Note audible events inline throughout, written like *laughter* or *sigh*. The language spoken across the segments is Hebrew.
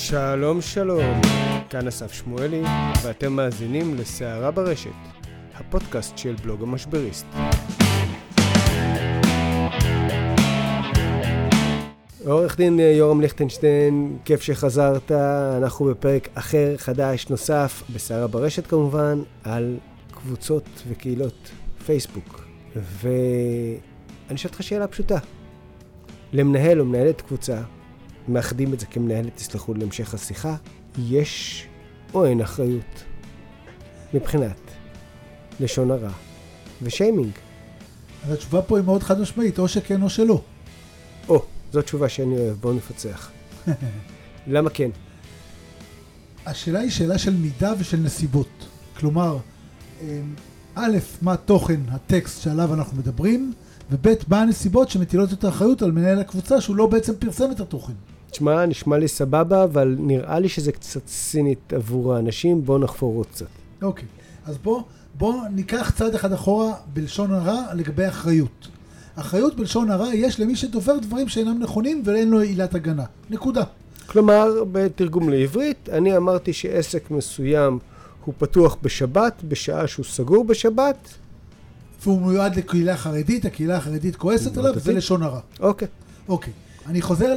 שלום שלום, כאן אסף שמואלי, ואתם מאזינים לסערה ברשת, הפודקאסט של בלוג המשבריסט. עורך דין יורם ליכטנשטיין, כיף שחזרת, אנחנו בפרק אחר, חדש, נוסף, בסערה ברשת כמובן, על קבוצות וקהילות פייסבוק. ואני שואל אותך שאלה פשוטה. למנהל או מנהלת קבוצה, מאחדים את זה כמנהלת, תסלחו לי להמשך השיחה, יש או אין אחריות מבחינת לשון הרע ושיימינג. אז התשובה פה היא מאוד חד משמעית, או שכן או שלא. או, זו תשובה שאני אוהב, בואו נפצח. *laughs* למה כן? השאלה היא שאלה של מידה ושל נסיבות. כלומר, אמ, א', מה תוכן הטקסט שעליו אנחנו מדברים, וב', מה הנסיבות שמטילות את האחריות על מנהל הקבוצה שהוא לא בעצם פרסם את התוכן. תשמע, נשמע לי סבבה, אבל נראה לי שזה קצת סינית עבור האנשים, בואו נחפור עוד קצת. אוקיי, אז בואו בוא ניקח צעד אחד אחורה בלשון הרע לגבי אחריות. אחריות בלשון הרע יש למי שדובר דברים שאינם נכונים ואין לו עילת הגנה. נקודה. כלומר, בתרגום לעברית, אני אמרתי שעסק מסוים הוא פתוח בשבת, בשעה שהוא סגור בשבת. והוא מיועד לקהילה חרדית, הקהילה החרדית כועסת עליו, זה לשון הרע. אוקיי. אוקיי. אני חוזר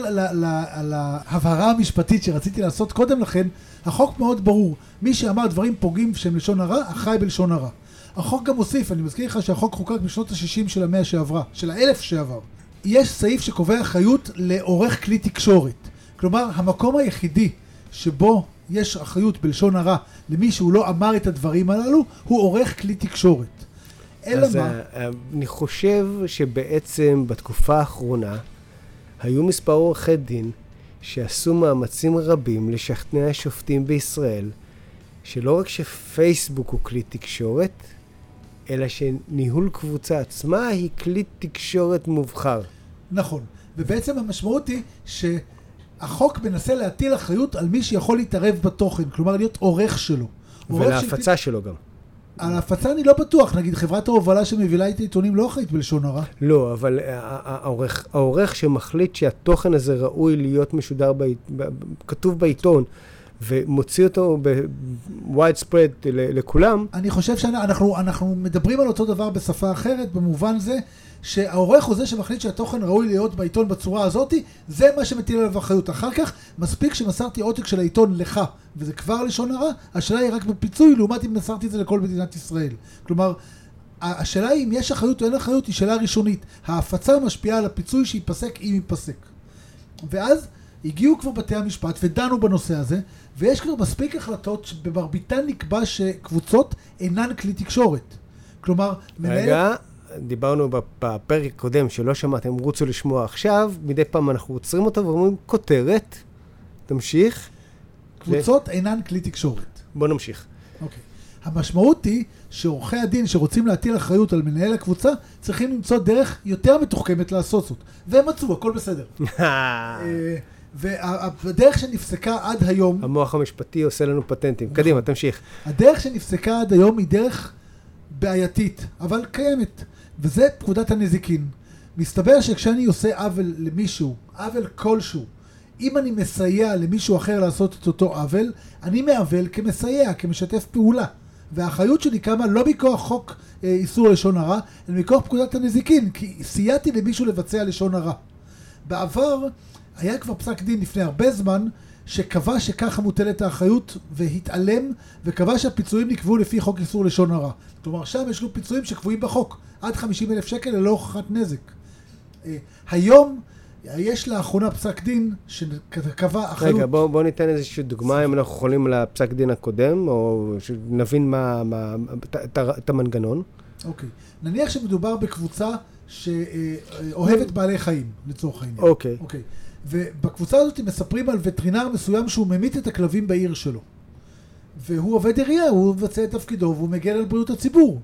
להבהרה המשפטית שרציתי לעשות קודם לכן. החוק מאוד ברור. מי שאמר דברים פוגעים שהם לשון הרע, אחראי בלשון הרע. החוק גם מוסיף, אני מזכיר לך שהחוק חוקק בשנות ה-60 של המאה שעברה, של האלף שעבר. יש סעיף שקובע אחריות לעורך כלי תקשורת. כלומר, המקום היחידי שבו יש אחריות בלשון הרע למי שהוא לא אמר את הדברים הללו, הוא עורך כלי תקשורת. אלא מה? אה, אני חושב שבעצם בתקופה האחרונה היו מספר עורכי דין שעשו מאמצים רבים לשכנע שופטים בישראל שלא רק שפייסבוק הוא כלי תקשורת, אלא שניהול קבוצה עצמה היא כלי תקשורת מובחר. נכון, ובעצם המשמעות היא שהחוק מנסה להטיל אחריות על מי שיכול להתערב בתוכן, כלומר להיות עורך שלו. ולהפצה של... שלו גם. על ההפצה אני לא בטוח, נגיד חברת ההובלה שמבילה את העיתונים לא אחראית בלשון הרע. לא, אבל העורך, העורך שמחליט שהתוכן הזה ראוי להיות משודר, ב, כתוב בעיתון, ומוציא אותו ב-wide spread לכולם. אני חושב שאנחנו אנחנו מדברים על אותו דבר בשפה אחרת, במובן זה שהעורך הוא זה שמחליט שהתוכן ראוי להיות בעיתון בצורה הזאתי, זה מה שמטיל עליו אחריות. אחר כך, מספיק שמסרתי עותק של העיתון לך, וזה כבר לשון הרע, השאלה היא רק בפיצוי, לעומת אם מסרתי את זה לכל מדינת ישראל. כלומר, השאלה היא אם יש אחריות או אין אחריות, היא שאלה ראשונית. ההפצה משפיעה על הפיצוי שייפסק אם ייפסק. ואז הגיעו כבר בתי המשפט ודנו בנושא הזה, ויש כבר מספיק החלטות שבמרביתן נקבע שקבוצות אינן כלי תקשורת. כלומר, מנהל... רגע, דיברנו בפרק הקודם שלא שמעתם, רוצו לשמוע עכשיו, מדי פעם אנחנו עוצרים אותו ואומרים כותרת, תמשיך. קבוצות ו... אינן כלי תקשורת. בוא נמשיך. אוקיי. המשמעות היא שעורכי הדין שרוצים להטיל אחריות על מנהל הקבוצה, צריכים למצוא דרך יותר מתוחכמת לעשות זאת. והם מצאו, הכל בסדר. *laughs* אה, והדרך שנפסקה עד היום... המוח המשפטי עושה לנו פטנטים. נכון. קדימה, תמשיך. הדרך שנפסקה עד היום היא דרך בעייתית, אבל קיימת. וזה פקודת הנזיקין. מסתבר שכשאני עושה עוול למישהו, עוול כלשהו, אם אני מסייע למישהו אחר לעשות את אותו עוול, אני מעוול כמסייע, כמשתף פעולה. והאחריות שלי קמה לא מכוח חוק אה, איסור לשון הרע, אלא מכוח פקודת הנזיקין, כי סייעתי למישהו לבצע לשון הרע. בעבר היה כבר פסק דין לפני הרבה זמן, שקבע שככה מוטלת האחריות והתעלם, וקבע שהפיצויים נקבעו לפי חוק איסור לשון הרע. כלומר, שם יש לו פיצויים שקבועים בחוק, עד 50 אלף שקל ללא הוכחת נזק. אה, היום יש לאחרונה פסק דין שקבע אחריות... רגע, בואו בוא ניתן איזושהי דוגמה, אם אנחנו יכולים לפסק דין הקודם, או שנבין מה, את, את המנגנון. אוקיי. נניח שמדובר בקבוצה שאוהבת בעלי חיים, לצורך העניין. אוקיי. אוקיי. ובקבוצה הזאת מספרים על וטרינר מסוים שהוא ממית את הכלבים בעיר שלו. והוא עובד עירייה, הוא מבצע את תפקידו והוא מגן על בריאות הציבור.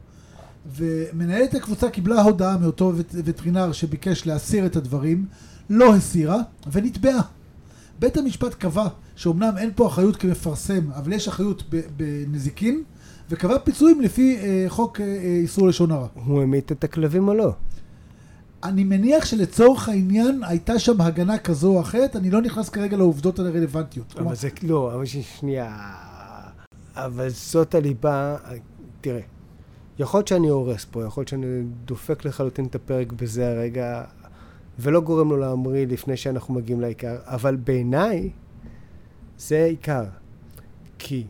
ומנהלת הקבוצה קיבלה הודעה מאותו וטרינר שביקש להסיר את הדברים, לא הסירה ונתבעה. בית המשפט קבע שאומנם אין פה אחריות כמפרסם, אבל יש אחריות בנזיקין, וקבע פיצויים לפי אה, חוק אה, איסור לשון הרע. הוא המית את הכלבים או לא? אני מניח שלצורך העניין הייתה שם הגנה כזו או אחרת, אני לא נכנס כרגע לעובדות הרלוונטיות. אבל זה, לא, אבל שנייה, אבל זאת הליבה, תראה, יכול להיות שאני הורס פה, יכול להיות שאני דופק לחלוטין את הפרק בזה הרגע, ולא גורם לו להמריא לפני שאנחנו מגיעים לעיקר, אבל בעיניי זה העיקר. כי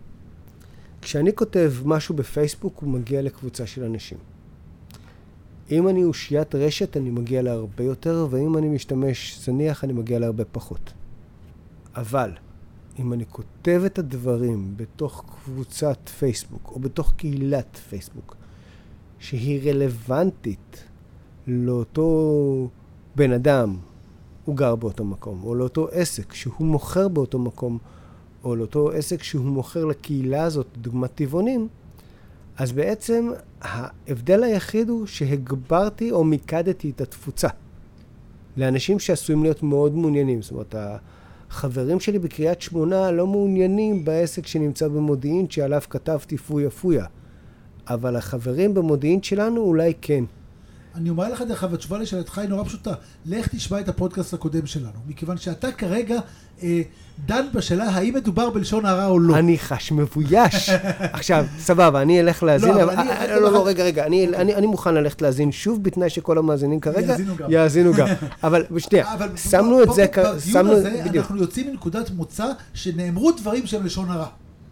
כשאני כותב משהו בפייסבוק, הוא מגיע לקבוצה של אנשים. אם אני אושיית רשת, אני מגיע להרבה יותר, ואם אני משתמש זניח, אני מגיע להרבה פחות. אבל, אם אני כותב את הדברים בתוך קבוצת פייסבוק, או בתוך קהילת פייסבוק, שהיא רלוונטית לאותו בן אדם, הוא גר באותו מקום, או לאותו עסק שהוא מוכר באותו מקום, או לאותו עסק שהוא מוכר לקהילה הזאת, דוגמת טבעונים, אז בעצם ההבדל היחיד הוא שהגברתי או מיקדתי את התפוצה לאנשים שעשויים להיות מאוד מעוניינים. זאת אומרת, החברים שלי בקריית שמונה לא מעוניינים בעסק שנמצא במודיעין שעליו כתבתי פויה פויה. אבל החברים במודיעין שלנו אולי כן. אני אומר לך דרך אגב, התשובה לשאלתך היא נורא פשוטה. לך תשמע את הפודקאסט הקודם שלנו, מכיוון שאתה כרגע אה, דן בשאלה האם מדובר בלשון הרע או לא. אני חש מבויש. *laughs* עכשיו, סבבה, אני אלך להאזין. לא, אבל אני- אה, לא, לא, לא, רגע, רגע, אני, אני, אני מוכן ללכת להאזין שוב, בתנאי שכל המאזינים כרגע יאזינו גם. *laughs* אבל שנייה, אבל שמנו את זה, בדיון הזה בדיוק. אנחנו יוצאים מנקודת מוצא שנאמרו דברים שהם לשון הרע.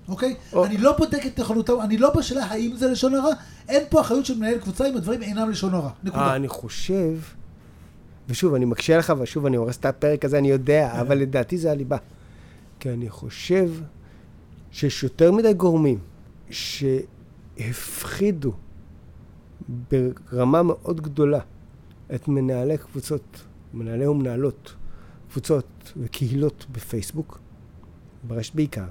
אוקיי? או- אני לא בודק את נכונותם, אני לא בשאלה האם זה לשון הרע, אין פה אחריות של מנהל קבוצה אם הדברים אינם לשון הרע. נקודה. אה, אני חושב, ושוב, אני מקשה לך, ושוב, אני הורס את הפרק הזה, אני יודע, אבל לדעתי זה הליבה. כי אני חושב שיש יותר מדי גורמים שהפחידו ברמה מאוד גדולה את מנהלי קבוצות, מנהלי ומנהלות קבוצות וקהילות בפייסבוק, ברשת בעיקר,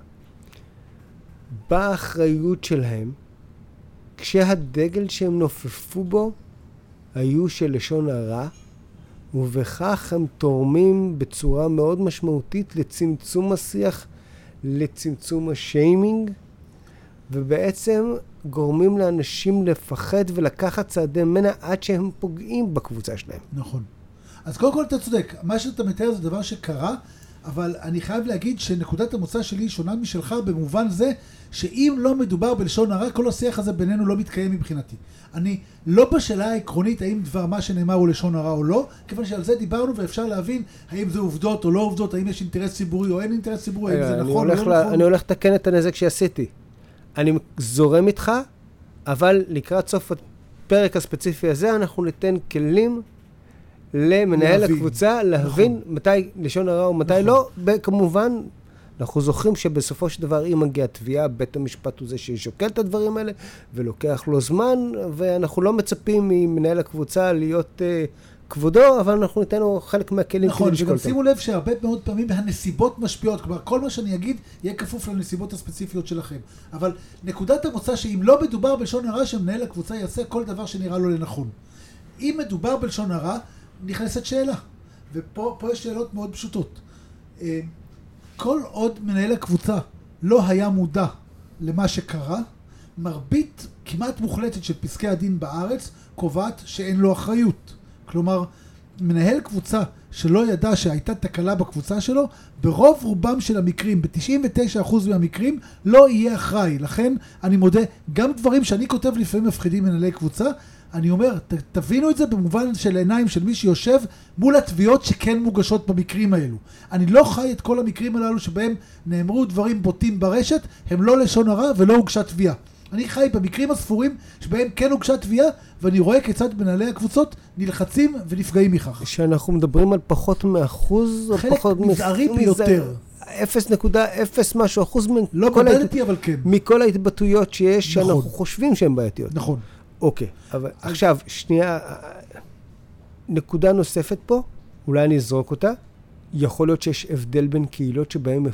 באחריות שלהם, כשהדגל שהם נופפו בו היו של לשון הרע, ובכך הם תורמים בצורה מאוד משמעותית לצמצום השיח, לצמצום השיימינג, ובעצם גורמים לאנשים לפחד ולקחת צעדי מנע עד שהם פוגעים בקבוצה שלהם. נכון. אז קודם כל אתה צודק, מה שאתה מתאר זה דבר שקרה, אבל אני חייב להגיד שנקודת המוצא שלי שונה משלך במובן זה שאם לא מדובר בלשון הרע, כל השיח הזה בינינו לא מתקיים מבחינתי. אני לא בשאלה העקרונית האם דבר מה שנאמר הוא לשון הרע או לא, כיוון שעל זה דיברנו ואפשר להבין האם זה עובדות או לא עובדות, האם יש אינטרס ציבורי או אין אינטרס ציבורי, האם זה נכון או לא נכון. אני הולך לתקן את הנזק שעשיתי. אני זורם איתך, אבל לקראת סוף הפרק הספציפי הזה, אנחנו ניתן כלים למנהל להבין. הקבוצה להבין מתי לשון הרע ומתי נכון. לא. ב- כמובן, אנחנו זוכרים שבסופו של דבר, אם מגיעה תביעה, בית המשפט הוא זה ששוקל את הדברים האלה, ולוקח לו זמן, ואנחנו לא מצפים ממנהל הקבוצה להיות uh, כבודו, אבל אנחנו ניתן לו חלק מהכלים נכון, כדי לשקול וגם אותם. שימו לב שהרבה מאוד פעמים הנסיבות משפיעות, כלומר כל מה שאני אגיד יהיה כפוף לנסיבות הספציפיות שלכם. אבל נקודת המוצא שאם לא מדובר בלשון הרע, שמנהל הקבוצה יעשה כל דבר שנראה לו לנכון. אם מדובר בלשון הרע, נכנסת שאלה. ופה פה יש שאלות מאוד פשוטות. אה, כל עוד מנהל הקבוצה לא היה מודע למה שקרה, מרבית כמעט מוחלטת של פסקי הדין בארץ קובעת שאין לו אחריות. כלומר, מנהל קבוצה שלא ידע שהייתה תקלה בקבוצה שלו, ברוב רובם של המקרים, ב-99% מהמקרים, לא יהיה אחראי. לכן, אני מודה, גם דברים שאני כותב לפעמים מפחידים מנהלי קבוצה, אני אומר, ת, תבינו את זה במובן של עיניים של מי שיושב מול התביעות שכן מוגשות במקרים האלו. אני לא חי את כל המקרים הללו שבהם נאמרו דברים בוטים ברשת, הם לא לשון הרע ולא הוגשה תביעה. אני חי במקרים הספורים שבהם כן הוגשה תביעה, ואני רואה כיצד מנהלי הקבוצות נלחצים ונפגעים מכך. שאנחנו מדברים על פחות מאחוז, או חלק פחות מזערי מ- ביותר. 0.0 משהו אחוז לא מכל, ההת... אבל כן. מכל ההתבטאויות שיש, נכון. שאנחנו חושבים שהן בעייתיות. נכון. אוקיי, אבל עכשיו, שנייה, נקודה נוספת פה, אולי אני אזרוק אותה. יכול להיות שיש הבדל בין קהילות שבהן אה,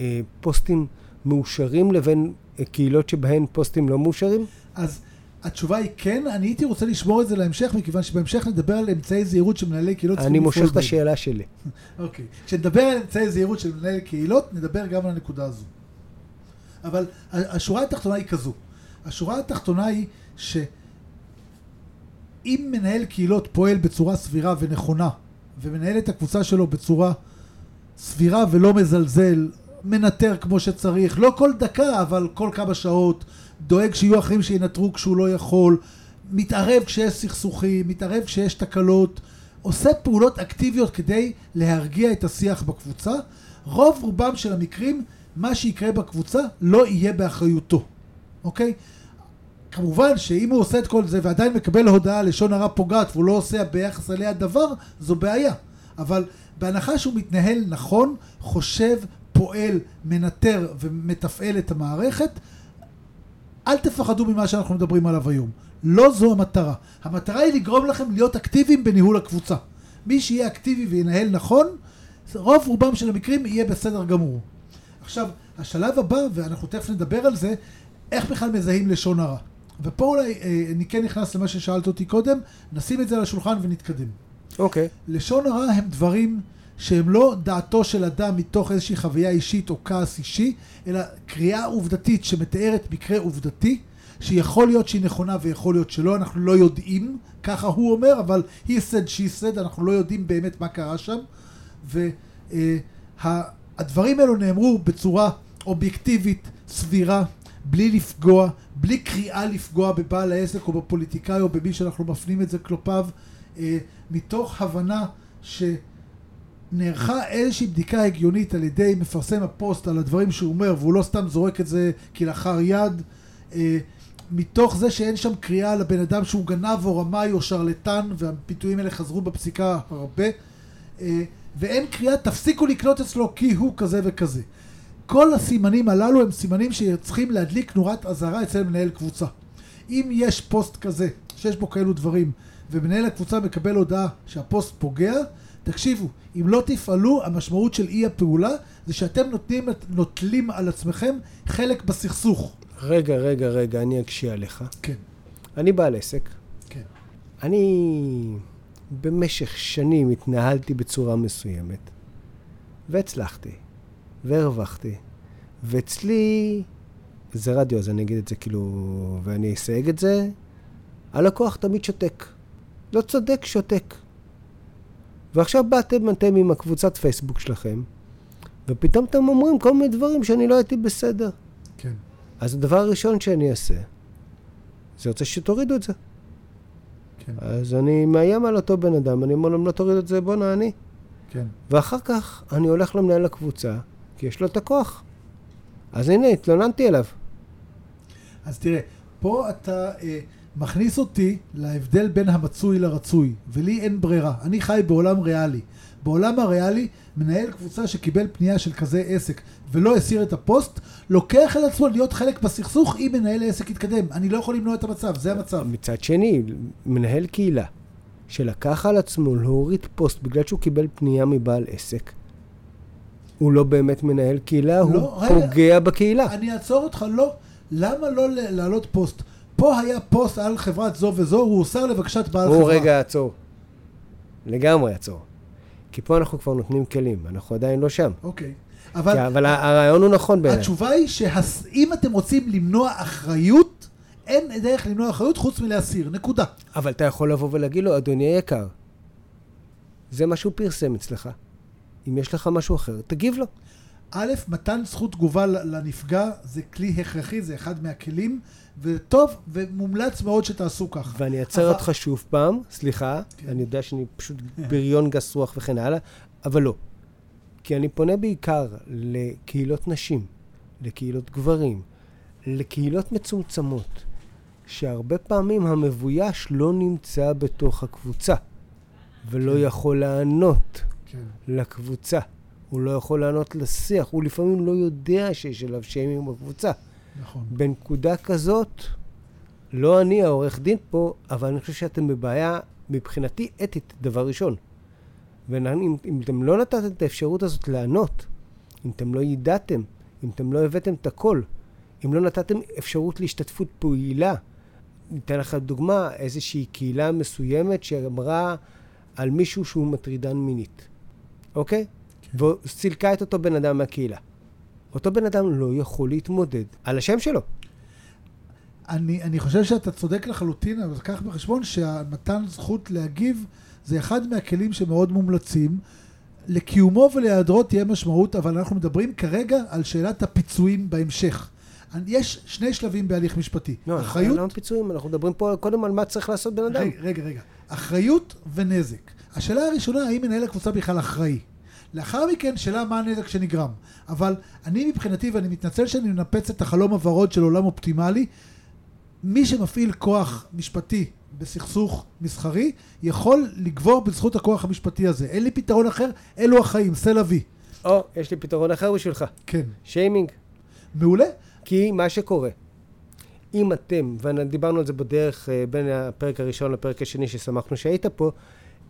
אה, פוסטים מאושרים לבין אה, קהילות שבהן פוסטים לא מאושרים? אז התשובה היא כן, אני הייתי רוצה לשמור את זה להמשך, מכיוון שבהמשך נדבר על אמצעי זהירות שמנהלי קהילות אני לפעול מושך את. השאלה שלי. *laughs* אוקיי. כשנדבר על אמצעי זהירות של מנהלי קהילות, נדבר גם על הנקודה הזו. אבל השורה התחתונה היא כזו. השורה התחתונה היא אם מנהל קהילות פועל בצורה סבירה ונכונה, ומנהל את הקבוצה שלו בצורה סבירה ולא מזלזל, מנטר כמו שצריך, לא כל דקה, אבל כל כמה שעות, דואג שיהיו אחרים שינטרו כשהוא לא יכול, מתערב כשיש סכסוכים, מתערב כשיש תקלות, עושה פעולות אקטיביות כדי להרגיע את השיח בקבוצה. רוב רובם של המקרים, מה שיקרה בקבוצה לא יהיה באחריותו, אוקיי? כמובן שאם הוא עושה את כל זה ועדיין מקבל הודעה לשון הרע פוגעת והוא לא עושה ביחס אליה דבר, זו בעיה. אבל בהנחה שהוא מתנהל נכון, חושב, פועל, מנטר ומתפעל את המערכת, אל תפחדו ממה שאנחנו מדברים עליו היום. לא זו המטרה. המטרה היא לגרום לכם להיות אקטיביים בניהול הקבוצה. מי שיהיה אקטיבי וינהל נכון, רוב רובם של המקרים יהיה בסדר גמור. עכשיו, השלב הבא, ואנחנו תכף נדבר על זה, איך בכלל מזהים לשון הרע. ופה אולי אה, אני כן נכנס למה ששאלת אותי קודם, נשים את זה על השולחן ונתקדם. אוקיי. לשון הרע הם דברים שהם לא דעתו של אדם מתוך איזושהי חוויה אישית או כעס אישי, אלא קריאה עובדתית שמתארת מקרה עובדתי, שיכול להיות שהיא נכונה ויכול להיות שלא, אנחנו לא יודעים, ככה הוא אומר, אבל he said, she said, אנחנו לא יודעים באמת מה קרה שם. והדברים האלו נאמרו בצורה אובייקטיבית, סבירה, בלי לפגוע, בלי קריאה לפגוע בבעל העסק או בפוליטיקאי או במי שאנחנו מפנים את זה כלפיו, אה, מתוך הבנה שנערכה איזושהי בדיקה הגיונית על ידי מפרסם הפוסט על הדברים שהוא אומר, והוא לא סתם זורק את זה כלאחר יד, אה, מתוך זה שאין שם קריאה לבן אדם שהוא גנב או רמאי או שרלטן, והפיתויים האלה חזרו בפסיקה הרבה, אה, ואין קריאה תפסיקו לקנות אצלו כי הוא כזה וכזה. כל הסימנים הללו הם סימנים שצריכים להדליק נורת אזהרה אצל מנהל קבוצה. אם יש פוסט כזה, שיש בו כאלו דברים, ומנהל הקבוצה מקבל הודעה שהפוסט פוגע, תקשיבו, אם לא תפעלו, המשמעות של אי הפעולה זה שאתם נותנים, נוטלים על עצמכם חלק בסכסוך. רגע, רגע, רגע, אני אקשיע עליך. כן. אני בעל עסק. כן. אני במשך שנים התנהלתי בצורה מסוימת, והצלחתי, והרווחתי, ואצלי, זה רדיו, אז אני אגיד את זה כאילו, ואני אסייג את זה, הלקוח תמיד שותק. לא צודק, שותק. ועכשיו באתם אתם עם הקבוצת פייסבוק שלכם, ופתאום אתם אומרים כל מיני דברים שאני לא הייתי בסדר. כן. אז הדבר הראשון שאני אעשה, זה רוצה שתורידו את זה. כן. אז אני מאיים על אותו בן אדם, אני אומר לו, אם לא תוריד את זה, בואנה אני. כן. ואחר כך אני הולך למנהל הקבוצה, כי יש לו את הכוח. אז הנה, התלוננתי אליו. אז תראה, פה אתה אה, מכניס אותי להבדל בין המצוי לרצוי, ולי אין ברירה. אני חי בעולם ריאלי. בעולם הריאלי, מנהל קבוצה שקיבל פנייה של כזה עסק ולא הסיר את הפוסט, לוקח על עצמו להיות חלק בסכסוך אם מנהל העסק יתקדם. אני לא יכול למנוע את המצב, זה המצב. מצד שני, מנהל קהילה שלקח על עצמו להוריד פוסט בגלל שהוא קיבל פנייה מבעל עסק, הוא לא באמת מנהל קהילה, לא, הוא רגע. פוגע בקהילה. אני אעצור אותך, לא. למה לא להעלות פוסט? פה היה פוסט על חברת זו וזו, הוא הוסר לבקשת בעל החברה. רגע עצור. לגמרי עצור. כי פה אנחנו כבר נותנים כלים, אנחנו עדיין לא שם. אוקיי. כי- אבל אבל ה- הרעיון הוא נכון בעיניי. התשובה היא שאם אתם רוצים למנוע אחריות, אין דרך למנוע אחריות חוץ מלהסיר, נקודה. אבל אתה יכול לבוא ולהגיד לו, אדוני היקר, זה מה שהוא פרסם אצלך. אם יש לך משהו אחר, תגיב לו. א', מתן זכות תגובה לנפגע זה כלי הכרחי, זה אחד מהכלים, וטוב ומומלץ מאוד שתעשו כך. ואני אעצר אבל- אותך שוב פעם, סליחה, כן. אני יודע שאני פשוט בריון גס רוח וכן הלאה, אבל לא. כי אני פונה בעיקר לקהילות נשים, לקהילות גברים, לקהילות מצומצמות, שהרבה פעמים המבויש לא נמצא בתוך הקבוצה, ולא כן. יכול לענות כן. לקבוצה. הוא לא יכול לענות לשיח, הוא לפעמים לא יודע שיש עליו שיימינג בקבוצה. נכון. בנקודה כזאת, לא אני העורך דין פה, אבל אני חושב שאתם בבעיה מבחינתי אתית, דבר ראשון. ואם אם אתם לא נתתם את האפשרות הזאת לענות, אם אתם לא ידעתם, אם אתם לא הבאתם את הכל, אם לא נתתם אפשרות להשתתפות פעילה, ניתן לך דוגמה, איזושהי קהילה מסוימת שאמרה על מישהו שהוא מטרידן מינית, אוקיי? כן. וסילקה את אותו בן אדם מהקהילה. אותו בן אדם לא יכול להתמודד על השם שלו. אני, אני חושב שאתה צודק לחלוטין, אבל קח בחשבון שהמתן זכות להגיב זה אחד מהכלים שמאוד מומלצים. לקיומו ולהיעדרו תהיה משמעות, אבל אנחנו מדברים כרגע על שאלת הפיצויים בהמשך. יש שני שלבים בהליך משפטי. לא, אחריות... לא פיצויים, אנחנו מדברים פה קודם על מה צריך לעשות בן אדם. רגע, רגע, רגע. אחריות ונזק. השאלה הראשונה, האם מנהל הקבוצה בכלל אחראי? לאחר מכן, שאלה מה הנזק שנגרם. אבל אני מבחינתי, ואני מתנצל שאני מנפץ את החלום הוורוד של עולם אופטימלי, מי שמפעיל כוח משפטי בסכסוך מסחרי, יכול לגבור בזכות הכוח המשפטי הזה. אין לי פתרון אחר, אלו החיים, סלע וי. או, יש לי פתרון אחר בשבילך. כן. שיימינג. מעולה. כי מה שקורה, אם אתם, ודיברנו על זה בדרך אה, בין הפרק הראשון לפרק השני ששמחנו שהיית פה,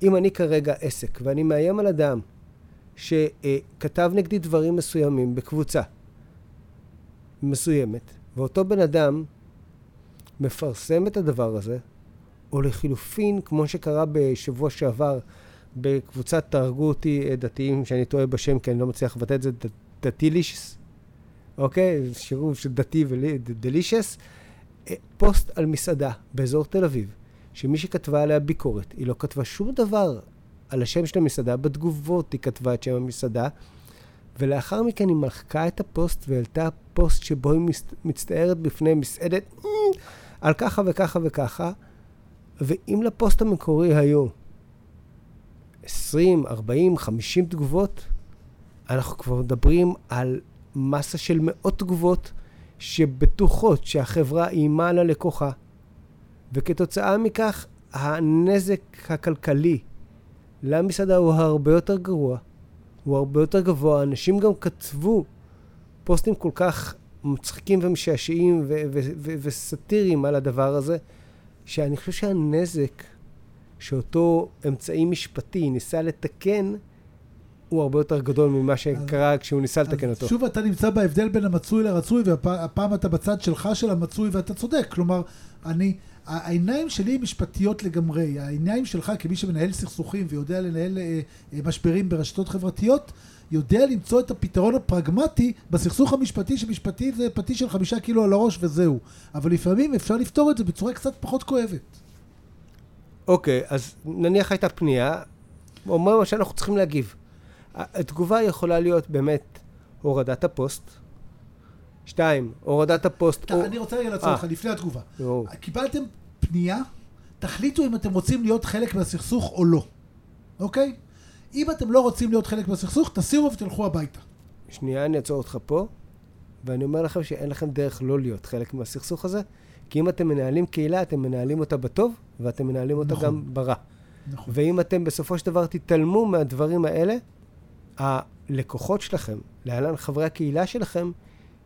אם אני כרגע עסק ואני מאיים על אדם שכתב נגדי דברים מסוימים בקבוצה מסוימת, ואותו בן אדם מפרסם את הדבר הזה, או לחילופין, כמו שקרה בשבוע שעבר בקבוצת תהרגו אותי אה, דתיים, שאני טועה בשם כי אני לא מצליח לבטא את זה, דתילישס, אוקיי? שילוב של דתי ודלישס. אה, פוסט על מסעדה באזור תל אביב, שמי שכתבה עליה ביקורת, היא לא כתבה שום דבר על השם של המסעדה, בתגובות היא כתבה את שם המסעדה, ולאחר מכן היא מחקה את הפוסט והעלתה פוסט שבו היא מצטערת בפני מסעדת אה, על ככה וככה וככה, ואם לפוסט המקורי היו 20, 40, 50 תגובות, אנחנו כבר מדברים על מסה של מאות תגובות שבטוחות שהחברה איימה על הלקוחה, וכתוצאה מכך הנזק הכלכלי למסעדה הוא הרבה יותר גרוע, הוא הרבה יותר גבוה. אנשים גם כתבו פוסטים כל כך מצחיקים ומשעשעים וסאטיריים על הדבר הזה, שאני חושב שהנזק שאותו אמצעי משפטי ניסה לתקן, הוא הרבה יותר גדול ממה שקרה כשהוא ניסה לתקן אותו. שוב אתה נמצא בהבדל בין המצוי לרצוי, והפעם אתה בצד שלך של המצוי ואתה צודק. כלומר, אני, העיניים שלי משפטיות לגמרי. העיניים שלך כמי שמנהל סכסוכים ויודע לנהל אה, אה, משברים ברשתות חברתיות, יודע למצוא את הפתרון הפרגמטי בסכסוך המשפטי, שמשפטי זה פטיש של חמישה קילו על הראש וזהו. אבל לפעמים אפשר לפתור את זה בצורה קצת פחות כואבת. אוקיי, okay, אז נניח הייתה פנייה, אומר שאנחנו צריכים להגיב. התגובה יכולה להיות באמת הורדת הפוסט. שתיים, הורדת הפוסט. או... אני רוצה רגע לעצור אותך לפני התגובה. קיבלתם פנייה, תחליטו אם אתם רוצים להיות חלק מהסכסוך או לא, אוקיי? אם אתם לא רוצים להיות חלק מהסכסוך, תסירו ותלכו הביתה. שנייה, אני אעצור אותך פה, ואני אומר לכם שאין לכם דרך לא להיות חלק מהסכסוך הזה, כי אם אתם מנהלים קהילה, אתם מנהלים אותה בטוב, ואתם מנהלים אותה נכון. גם ברע. נכון. ואם אתם בסופו של דבר תתעלמו מהדברים האלה, הלקוחות שלכם, להלן חברי הקהילה שלכם,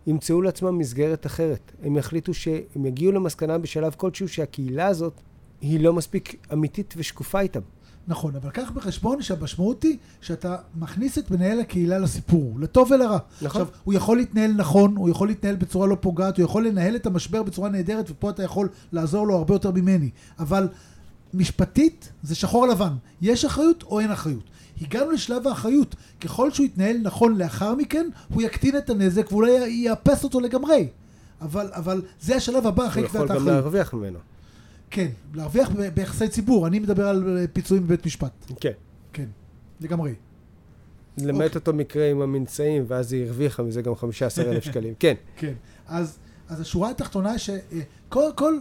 ימצאו לעצמם מסגרת אחרת. הם יחליטו שהם יגיעו למסקנה בשלב כלשהו שהקהילה הזאת היא לא מספיק אמיתית ושקופה איתם. נכון, אבל קח בחשבון שהמשמעות היא שאתה מכניס את מנהל הקהילה לסיפור, לטוב ולרע. נכון. עכשיו, הוא יכול להתנהל נכון, הוא יכול להתנהל בצורה לא פוגעת, הוא יכול לנהל את המשבר בצורה נהדרת, ופה אתה יכול לעזור לו הרבה יותר ממני. אבל משפטית זה שחור לבן, יש אחריות או אין אחריות. הגענו לשלב האחריות. ככל שהוא יתנהל נכון לאחר מכן, הוא יקטין את הנזק ואולי יאפס אותו לגמרי. אבל, אבל זה השלב הבא אחרי קביעת האחריות. הוא יכול גם להרוויח ממנו. כן, להרוויח ביחסי ציבור. אני מדבר על פיצויים בבית משפט. כן. כן, לגמרי. למעט אוקיי. אותו מקרה עם הממצאים, ואז היא הרוויחה מזה גם 15,000 שקלים. כן. *laughs* כן. אז, אז השורה התחתונה שכל כל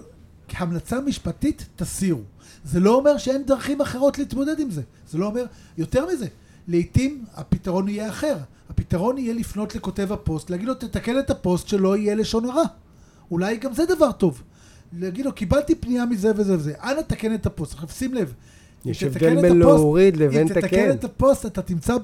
המלצה משפטית תסירו. זה לא אומר שאין דרכים אחרות להתמודד עם זה. זה לא אומר, יותר מזה, לעתים הפתרון יהיה אחר. הפתרון יהיה לפנות לכותב הפוסט, להגיד לו תתקן את הפוסט שלא יהיה לשון הרע. אולי גם זה דבר טוב. להגיד לו, קיבלתי פנייה מזה וזה וזה, אנא תקן את הפוסט. עכשיו שים לב. יש הבדל בין להוריד לבין תקן. אם תתקן את הפוסט, אתה תמצא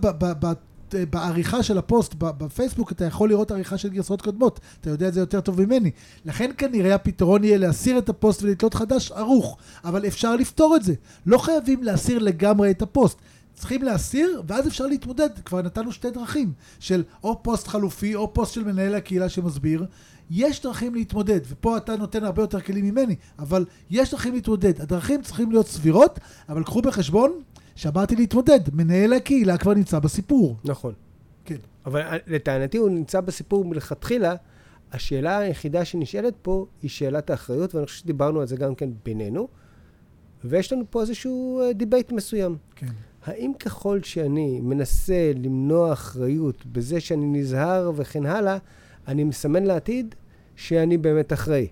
בעריכה של הפוסט בפייסבוק, אתה יכול לראות עריכה של גרסאות קודמות. אתה יודע את זה יותר טוב ממני. לכן כנראה הפתרון יהיה להסיר את הפוסט ולתלות חדש ערוך. אבל אפשר לפתור את זה. לא חייבים להסיר לגמרי את הפוסט. צריכים להסיר, ואז אפשר להתמודד. כבר נתנו שתי דרכים, של או פוסט חלופי, או פוסט של מנהל הקהילה שמסביר. יש דרכים להתמודד, ופה אתה נותן הרבה יותר כלים ממני, אבל יש דרכים להתמודד. הדרכים צריכים להיות סבירות, אבל קחו בחשבון שבאתי להתמודד. מנהל הקהילה כבר נמצא בסיפור. נכון. כן. אבל לטענתי הוא נמצא בסיפור מלכתחילה, השאלה היחידה שנשאלת פה היא שאלת האחריות, ואני חושב שדיברנו על זה גם כן בינינו, ויש לנו פה איזשהו debate מסוים. כן. האם ככל שאני מנסה למנוע אחריות בזה שאני נזהר וכן הלאה, אני מסמן לעתיד שאני באמת אחראי?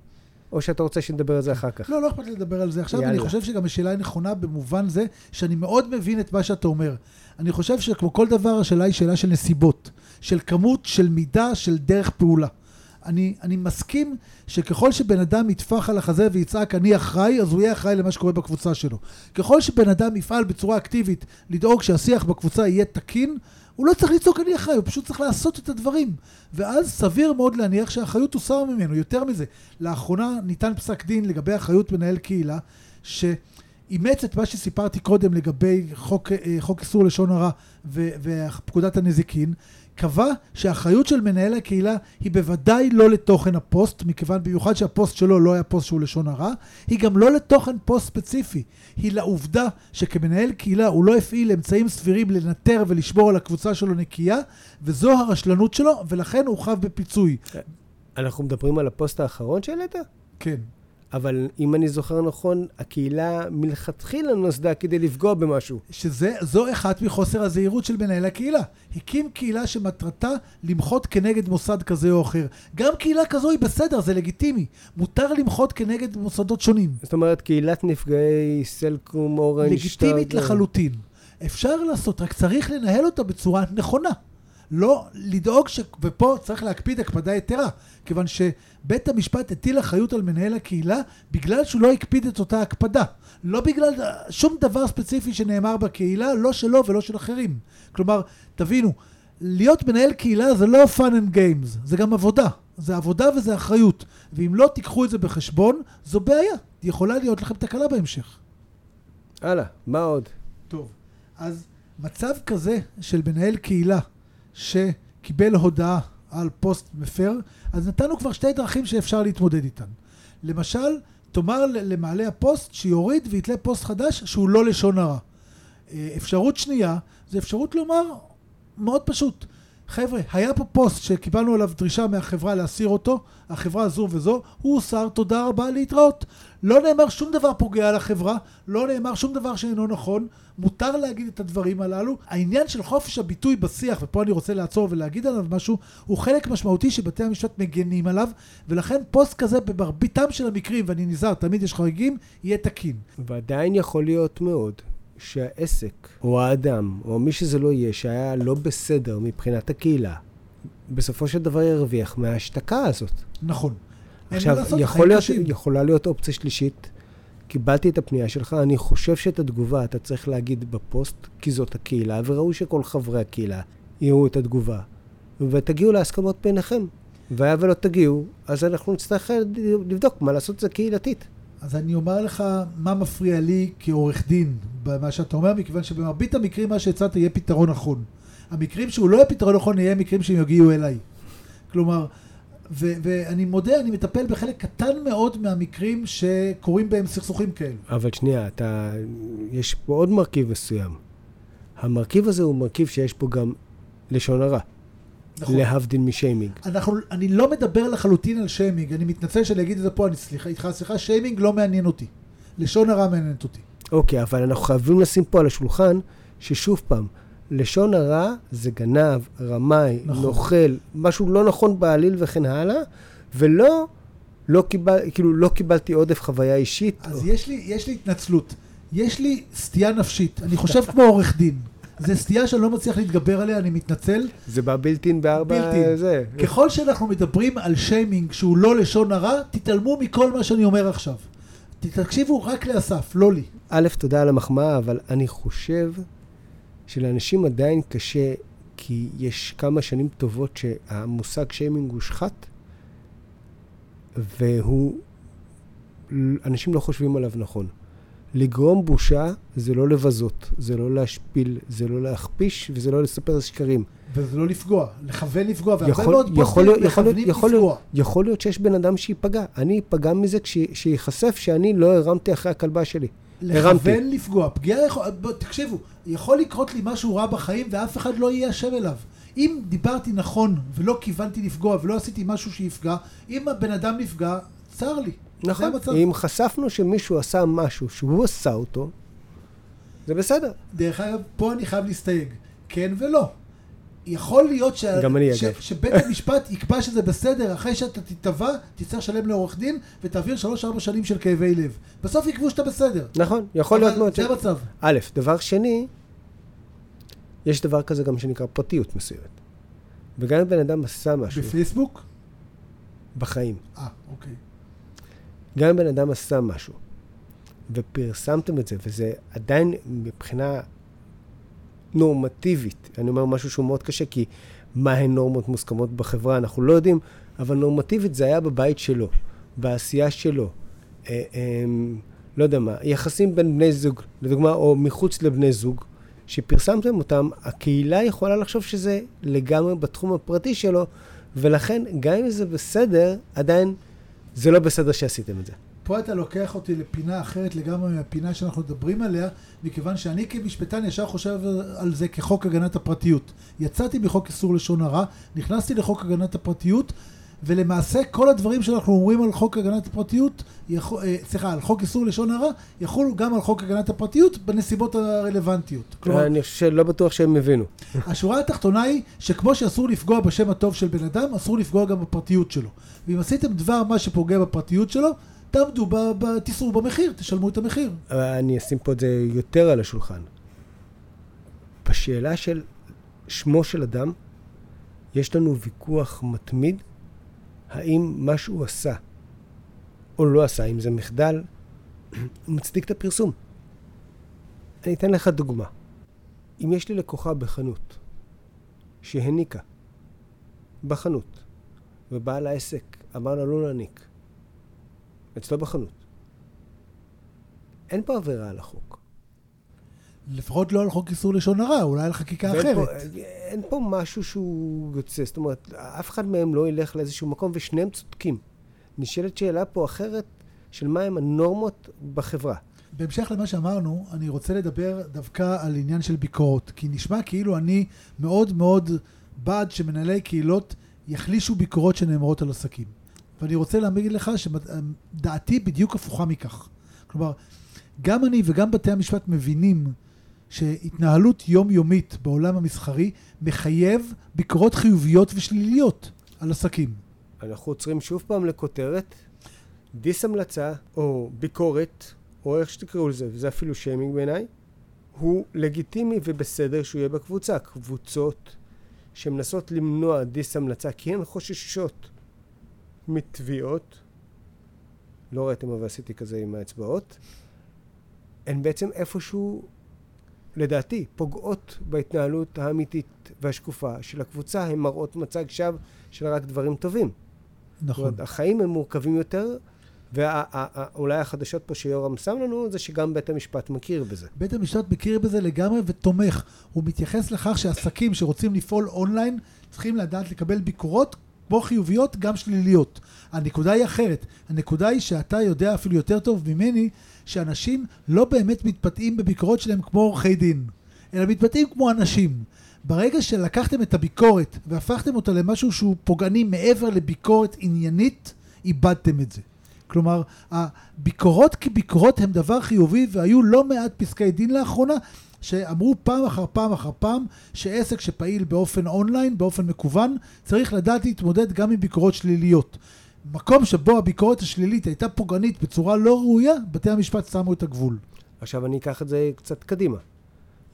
או שאתה רוצה שנדבר על זה אחר כך? לא, לא אכפת לי לדבר על זה עכשיו. יאללה. אני חושב שגם השאלה היא נכונה במובן זה שאני מאוד מבין את מה שאתה אומר. אני חושב שכמו כל דבר, השאלה היא שאלה של נסיבות, של כמות, של מידה, של דרך פעולה. אני, אני מסכים שככל שבן אדם יטפח על החזה ויצעק אני אחראי, אז הוא יהיה אחראי למה שקורה בקבוצה שלו. ככל שבן אדם יפעל בצורה אקטיבית לדאוג שהשיח בקבוצה יהיה תקין, הוא לא צריך לצעוק אני אחראי, הוא פשוט צריך לעשות את הדברים. ואז סביר מאוד להניח שהאחריות תוסר ממנו. יותר מזה, לאחרונה ניתן פסק דין לגבי אחריות מנהל קהילה, שאימץ את מה שסיפרתי קודם לגבי חוק, אה, חוק איסור לשון הרע ופקודת הנזיקין, קבע שהאחריות של מנהל הקהילה היא בוודאי לא לתוכן הפוסט, מכיוון במיוחד שהפוסט שלו לא היה פוסט שהוא לשון הרע, היא גם לא לתוכן פוסט ספציפי, היא לעובדה שכמנהל קהילה הוא לא הפעיל אמצעים סבירים לנטר ולשמור על הקבוצה שלו נקייה, וזו הרשלנות שלו, ולכן הוא חב בפיצוי. אנחנו מדברים על הפוסט האחרון שהעלית? כן. אבל אם אני זוכר נכון, הקהילה מלכתחילה נוסדה כדי לפגוע במשהו. שזו אחת מחוסר הזהירות של מנהל הקהילה. הקים קהילה שמטרתה למחות כנגד מוסד כזה או אחר. גם קהילה כזו היא בסדר, זה לגיטימי. מותר למחות כנגד מוסדות שונים. זאת אומרת, קהילת נפגעי סלקום, אורנג', לגיטימית שטארט, לחלוטין. אפשר לעשות, רק צריך לנהל אותה בצורה נכונה. לא לדאוג ש... ופה צריך להקפיד הקפדה יתרה, כיוון שבית המשפט הטיל אחריות על מנהל הקהילה בגלל שהוא לא הקפיד את אותה הקפדה. לא בגלל שום דבר ספציפי שנאמר בקהילה, לא שלו ולא של אחרים. כלומר, תבינו, להיות מנהל קהילה זה לא fun and games, זה גם עבודה. זה עבודה וזה אחריות. ואם לא תיקחו את זה בחשבון, זו בעיה. יכולה להיות לכם תקלה בהמשך. הלאה, מה עוד? טוב, אז מצב כזה של מנהל קהילה שקיבל הודעה על פוסט מפר, אז נתנו כבר שתי דרכים שאפשר להתמודד איתן. למשל, תאמר למעלה הפוסט שיוריד ויתלה פוסט חדש שהוא לא לשון הרע. אה, אפשרות שנייה, זה אפשרות לומר מאוד פשוט. חבר'ה, היה פה פוסט שקיבלנו עליו דרישה מהחברה להסיר אותו, החברה זו וזו, הוא הוסר, תודה רבה, להתראות. לא נאמר שום דבר פוגע על החברה, לא נאמר שום דבר שאינו נכון, מותר להגיד את הדברים הללו. העניין של חופש הביטוי בשיח, ופה אני רוצה לעצור ולהגיד עליו משהו, הוא חלק משמעותי שבתי המשפט מגנים עליו, ולכן פוסט כזה במרביתם של המקרים, ואני נזהר, תמיד יש חריגים, יהיה תקין. ועדיין יכול להיות מאוד שהעסק, או האדם, או מי שזה לא יהיה, שהיה לא בסדר מבחינת הקהילה, בסופו של דבר ירוויח מההשתקה הזאת. נכון. עכשיו, יכול להיות. יכולה להיות אופציה שלישית. קיבלתי את הפנייה שלך, אני חושב שאת התגובה אתה צריך להגיד בפוסט, כי זאת הקהילה, וראוי שכל חברי הקהילה יראו את התגובה, ותגיעו להסכמות ביניכם. והיה ולא תגיעו, אז אנחנו נצטרך לבדוק מה לעשות את זה קהילתית. אז אני אומר לך מה מפריע לי כעורך דין במה שאתה אומר, מכיוון שבמרבית המקרים מה שהצעת יהיה פתרון נכון. המקרים שהוא לא יהיה פתרון נכון, יהיה מקרים שהם יגיעו אליי. כלומר, ו- ואני מודה, אני מטפל בחלק קטן מאוד מהמקרים שקורים בהם סכסוכים כאלו. אבל שנייה, אתה... יש פה עוד מרכיב מסוים. המרכיב הזה הוא מרכיב שיש פה גם לשון הרע, נכון. להבדיל משיימינג. אנחנו, אני לא מדבר לחלוטין על שיימינג, אני מתנצל שאני אגיד את זה פה, אני סליחה איתך, סליחה, שיימינג לא מעניין אותי. לשון הרע מעניינת אותי. אוקיי, אבל אנחנו חייבים לשים פה על השולחן, ששוב פעם, לשון הרע זה גנב, רמאי, נכון. נוכל, משהו לא נכון בעליל וכן הלאה, ולא, לא, קיבל, כאילו, לא קיבלתי עודף חוויה אישית. אז יש לי, יש לי התנצלות. יש לי סטייה נפשית. אני חושב כמו עורך דין. זו סטייה שאני לא מצליח להתגבר עליה, אני מתנצל. זה בא בילטין בארבע... בילט-אין. זה. ככל שאנחנו מדברים על שיימינג שהוא לא לשון הרע, תתעלמו מכל מה שאני אומר עכשיו. תקשיבו רק לאסף, לא לי. א', תודה על המחמאה, אבל אני חושב שלאנשים עדיין קשה, כי יש כמה שנים טובות שהמושג שיימינג הושחת, והוא... אנשים לא חושבים עליו נכון. לגרום בושה זה לא לבזות, זה לא להשפיל, זה לא להכפיש וזה לא לספר שקרים. וזה לא לפגוע, לכוון לפגוע, והרבה יכול- מאוד יכול פוסטים יכול מכוונים יכול לפגוע. יכול להיות שיש בן אדם שייפגע. אני אפגע מזה כש- שייחשף שאני לא הרמתי אחרי הכלבה שלי. לכוון לפגוע. פגיעה יכול... תקשיבו, יכול לקרות לי משהו רע בחיים ואף אחד לא יהיה אשם אליו. אם דיברתי נכון ולא כיוונתי לפגוע ולא עשיתי משהו שיפגע, אם הבן אדם נפגע, צר לי. נכון. אם חשפנו שמישהו עשה משהו שהוא עשה אותו, זה בסדר. דרך אגב, פה אני חייב להסתייג. כן ולא. יכול להיות ש... גם אני, ש... אגב. שבית המשפט יקבע שזה בסדר, אחרי שאתה תתבע, תצטרך לשלם לעורך דין ותעביר 3-4 שנים של כאבי לב. בסוף יקבעו שאתה בסדר. נכון, יכול להיות מאוד. זה המצב. א', דבר שני, יש דבר כזה גם שנקרא פרטיות מסוימת. וגם אם בן אדם עשה משהו בפייסבוק? בחיים, אה, אוקיי. גם אם בן אדם עשה משהו, ופרסמתם את זה, וזה עדיין מבחינה נורמטיבית, אני אומר משהו שהוא מאוד קשה, כי מה הן נורמות מוסכמות בחברה, אנחנו לא יודעים, אבל נורמטיבית זה היה בבית שלו, בעשייה שלו. אה, אה, לא יודע מה, יחסים בין בני זוג, לדוגמה, או מחוץ לבני זוג, שפרסמתם אותם, הקהילה יכולה לחשוב שזה לגמרי בתחום הפרטי שלו, ולכן, גם אם זה בסדר, עדיין זה לא בסדר שעשיתם את זה. פה אתה לוקח אותי לפינה אחרת לגמרי מהפינה שאנחנו מדברים עליה, מכיוון שאני כמשפטן ישר חושב על זה כחוק הגנת הפרטיות. יצאתי מחוק איסור לשון הרע, נכנסתי לחוק הגנת הפרטיות, ולמעשה כל הדברים שאנחנו אומרים על חוק הגנת הפרטיות, אה, סליחה, על חוק איסור לשון הרע, יחולו גם על חוק הגנת הפרטיות בנסיבות הרלוונטיות. כלומר, אני חושב שלא בטוח שהם הבינו. השורה התחתונה היא שכמו שאסור לפגוע בשם הטוב של בן אדם, אסור לפגוע גם בפרטיות שלו. ואם עשיתם דבר מה שפוגע בפרטיות שלו, תעמדו, תישאו במחיר, תשלמו את המחיר. אני אשים פה את זה יותר על השולחן. בשאלה של שמו של אדם, יש לנו ויכוח מתמיד האם מה שהוא עשה או לא עשה, אם זה מחדל, *clears throat* הוא מצדיק את הפרסום. אני אתן לך דוגמה. אם יש לי לקוחה בחנות שהניקה בחנות, ובעל העסק אמר לה לא להניק, אצלו בחנות, אין פה עבירה על החוק. לפחות לא על חוק איסור לשון הרע, אולי על חקיקה אחרת. פה, אין פה משהו שהוא יוצא, זאת אומרת, אף אחד מהם לא ילך לאיזשהו מקום, ושניהם צודקים. נשאלת שאלה פה אחרת של מהם הנורמות בחברה. בהמשך למה שאמרנו, אני רוצה לדבר דווקא על עניין של ביקורות, כי נשמע כאילו אני מאוד מאוד בעד שמנהלי קהילות יחלישו ביקורות שנאמרות על עסקים. ואני רוצה להגיד לך שדעתי בדיוק הפוכה מכך. כלומר, גם אני וגם בתי המשפט מבינים שהתנהלות יומיומית בעולם המסחרי מחייב ביקורות חיוביות ושליליות על עסקים. אנחנו עוצרים שוב פעם לכותרת, דיס המלצה, או ביקורת, או איך שתקראו לזה, וזה אפילו שיימינג בעיניי, הוא לגיטימי ובסדר שהוא יהיה בקבוצה. קבוצות שמנסות למנוע דיס המלצה כי הן חוששות מתביעות, לא ראיתם אבל עשיתי כזה עם האצבעות, הן בעצם איפשהו, לדעתי, פוגעות בהתנהלות האמיתית והשקופה של הקבוצה, הן מראות מצג שווא של רק דברים טובים. זאת נכון. אומרת, החיים הם מורכבים יותר, ואולי החדשות פה שיורם שם לנו, זה שגם בית המשפט מכיר בזה. בית המשפט מכיר בזה לגמרי ותומך. הוא מתייחס לכך שעסקים שרוצים לפעול אונליין צריכים לדעת לקבל ביקורות כמו חיוביות, גם שליליות. הנקודה היא אחרת. הנקודה היא שאתה יודע אפילו יותר טוב ממני שאנשים לא באמת מתבטאים בביקורות שלהם כמו עורכי דין, אלא מתבטאים כמו אנשים. ברגע שלקחתם את הביקורת והפכתם אותה למשהו שהוא פוגעני מעבר לביקורת עניינית, איבדתם את זה. כלומר, הביקורות כביקורות הם דבר חיובי, והיו לא מעט פסקי דין לאחרונה שאמרו פעם אחר פעם אחר פעם שעסק שפעיל באופן אונליין, באופן מקוון, צריך לדעת להתמודד גם עם ביקורות שליליות. מקום שבו הביקורת השלילית הייתה פוגענית בצורה לא ראויה, בתי המשפט שמו את הגבול. עכשיו אני אקח את זה קצת קדימה.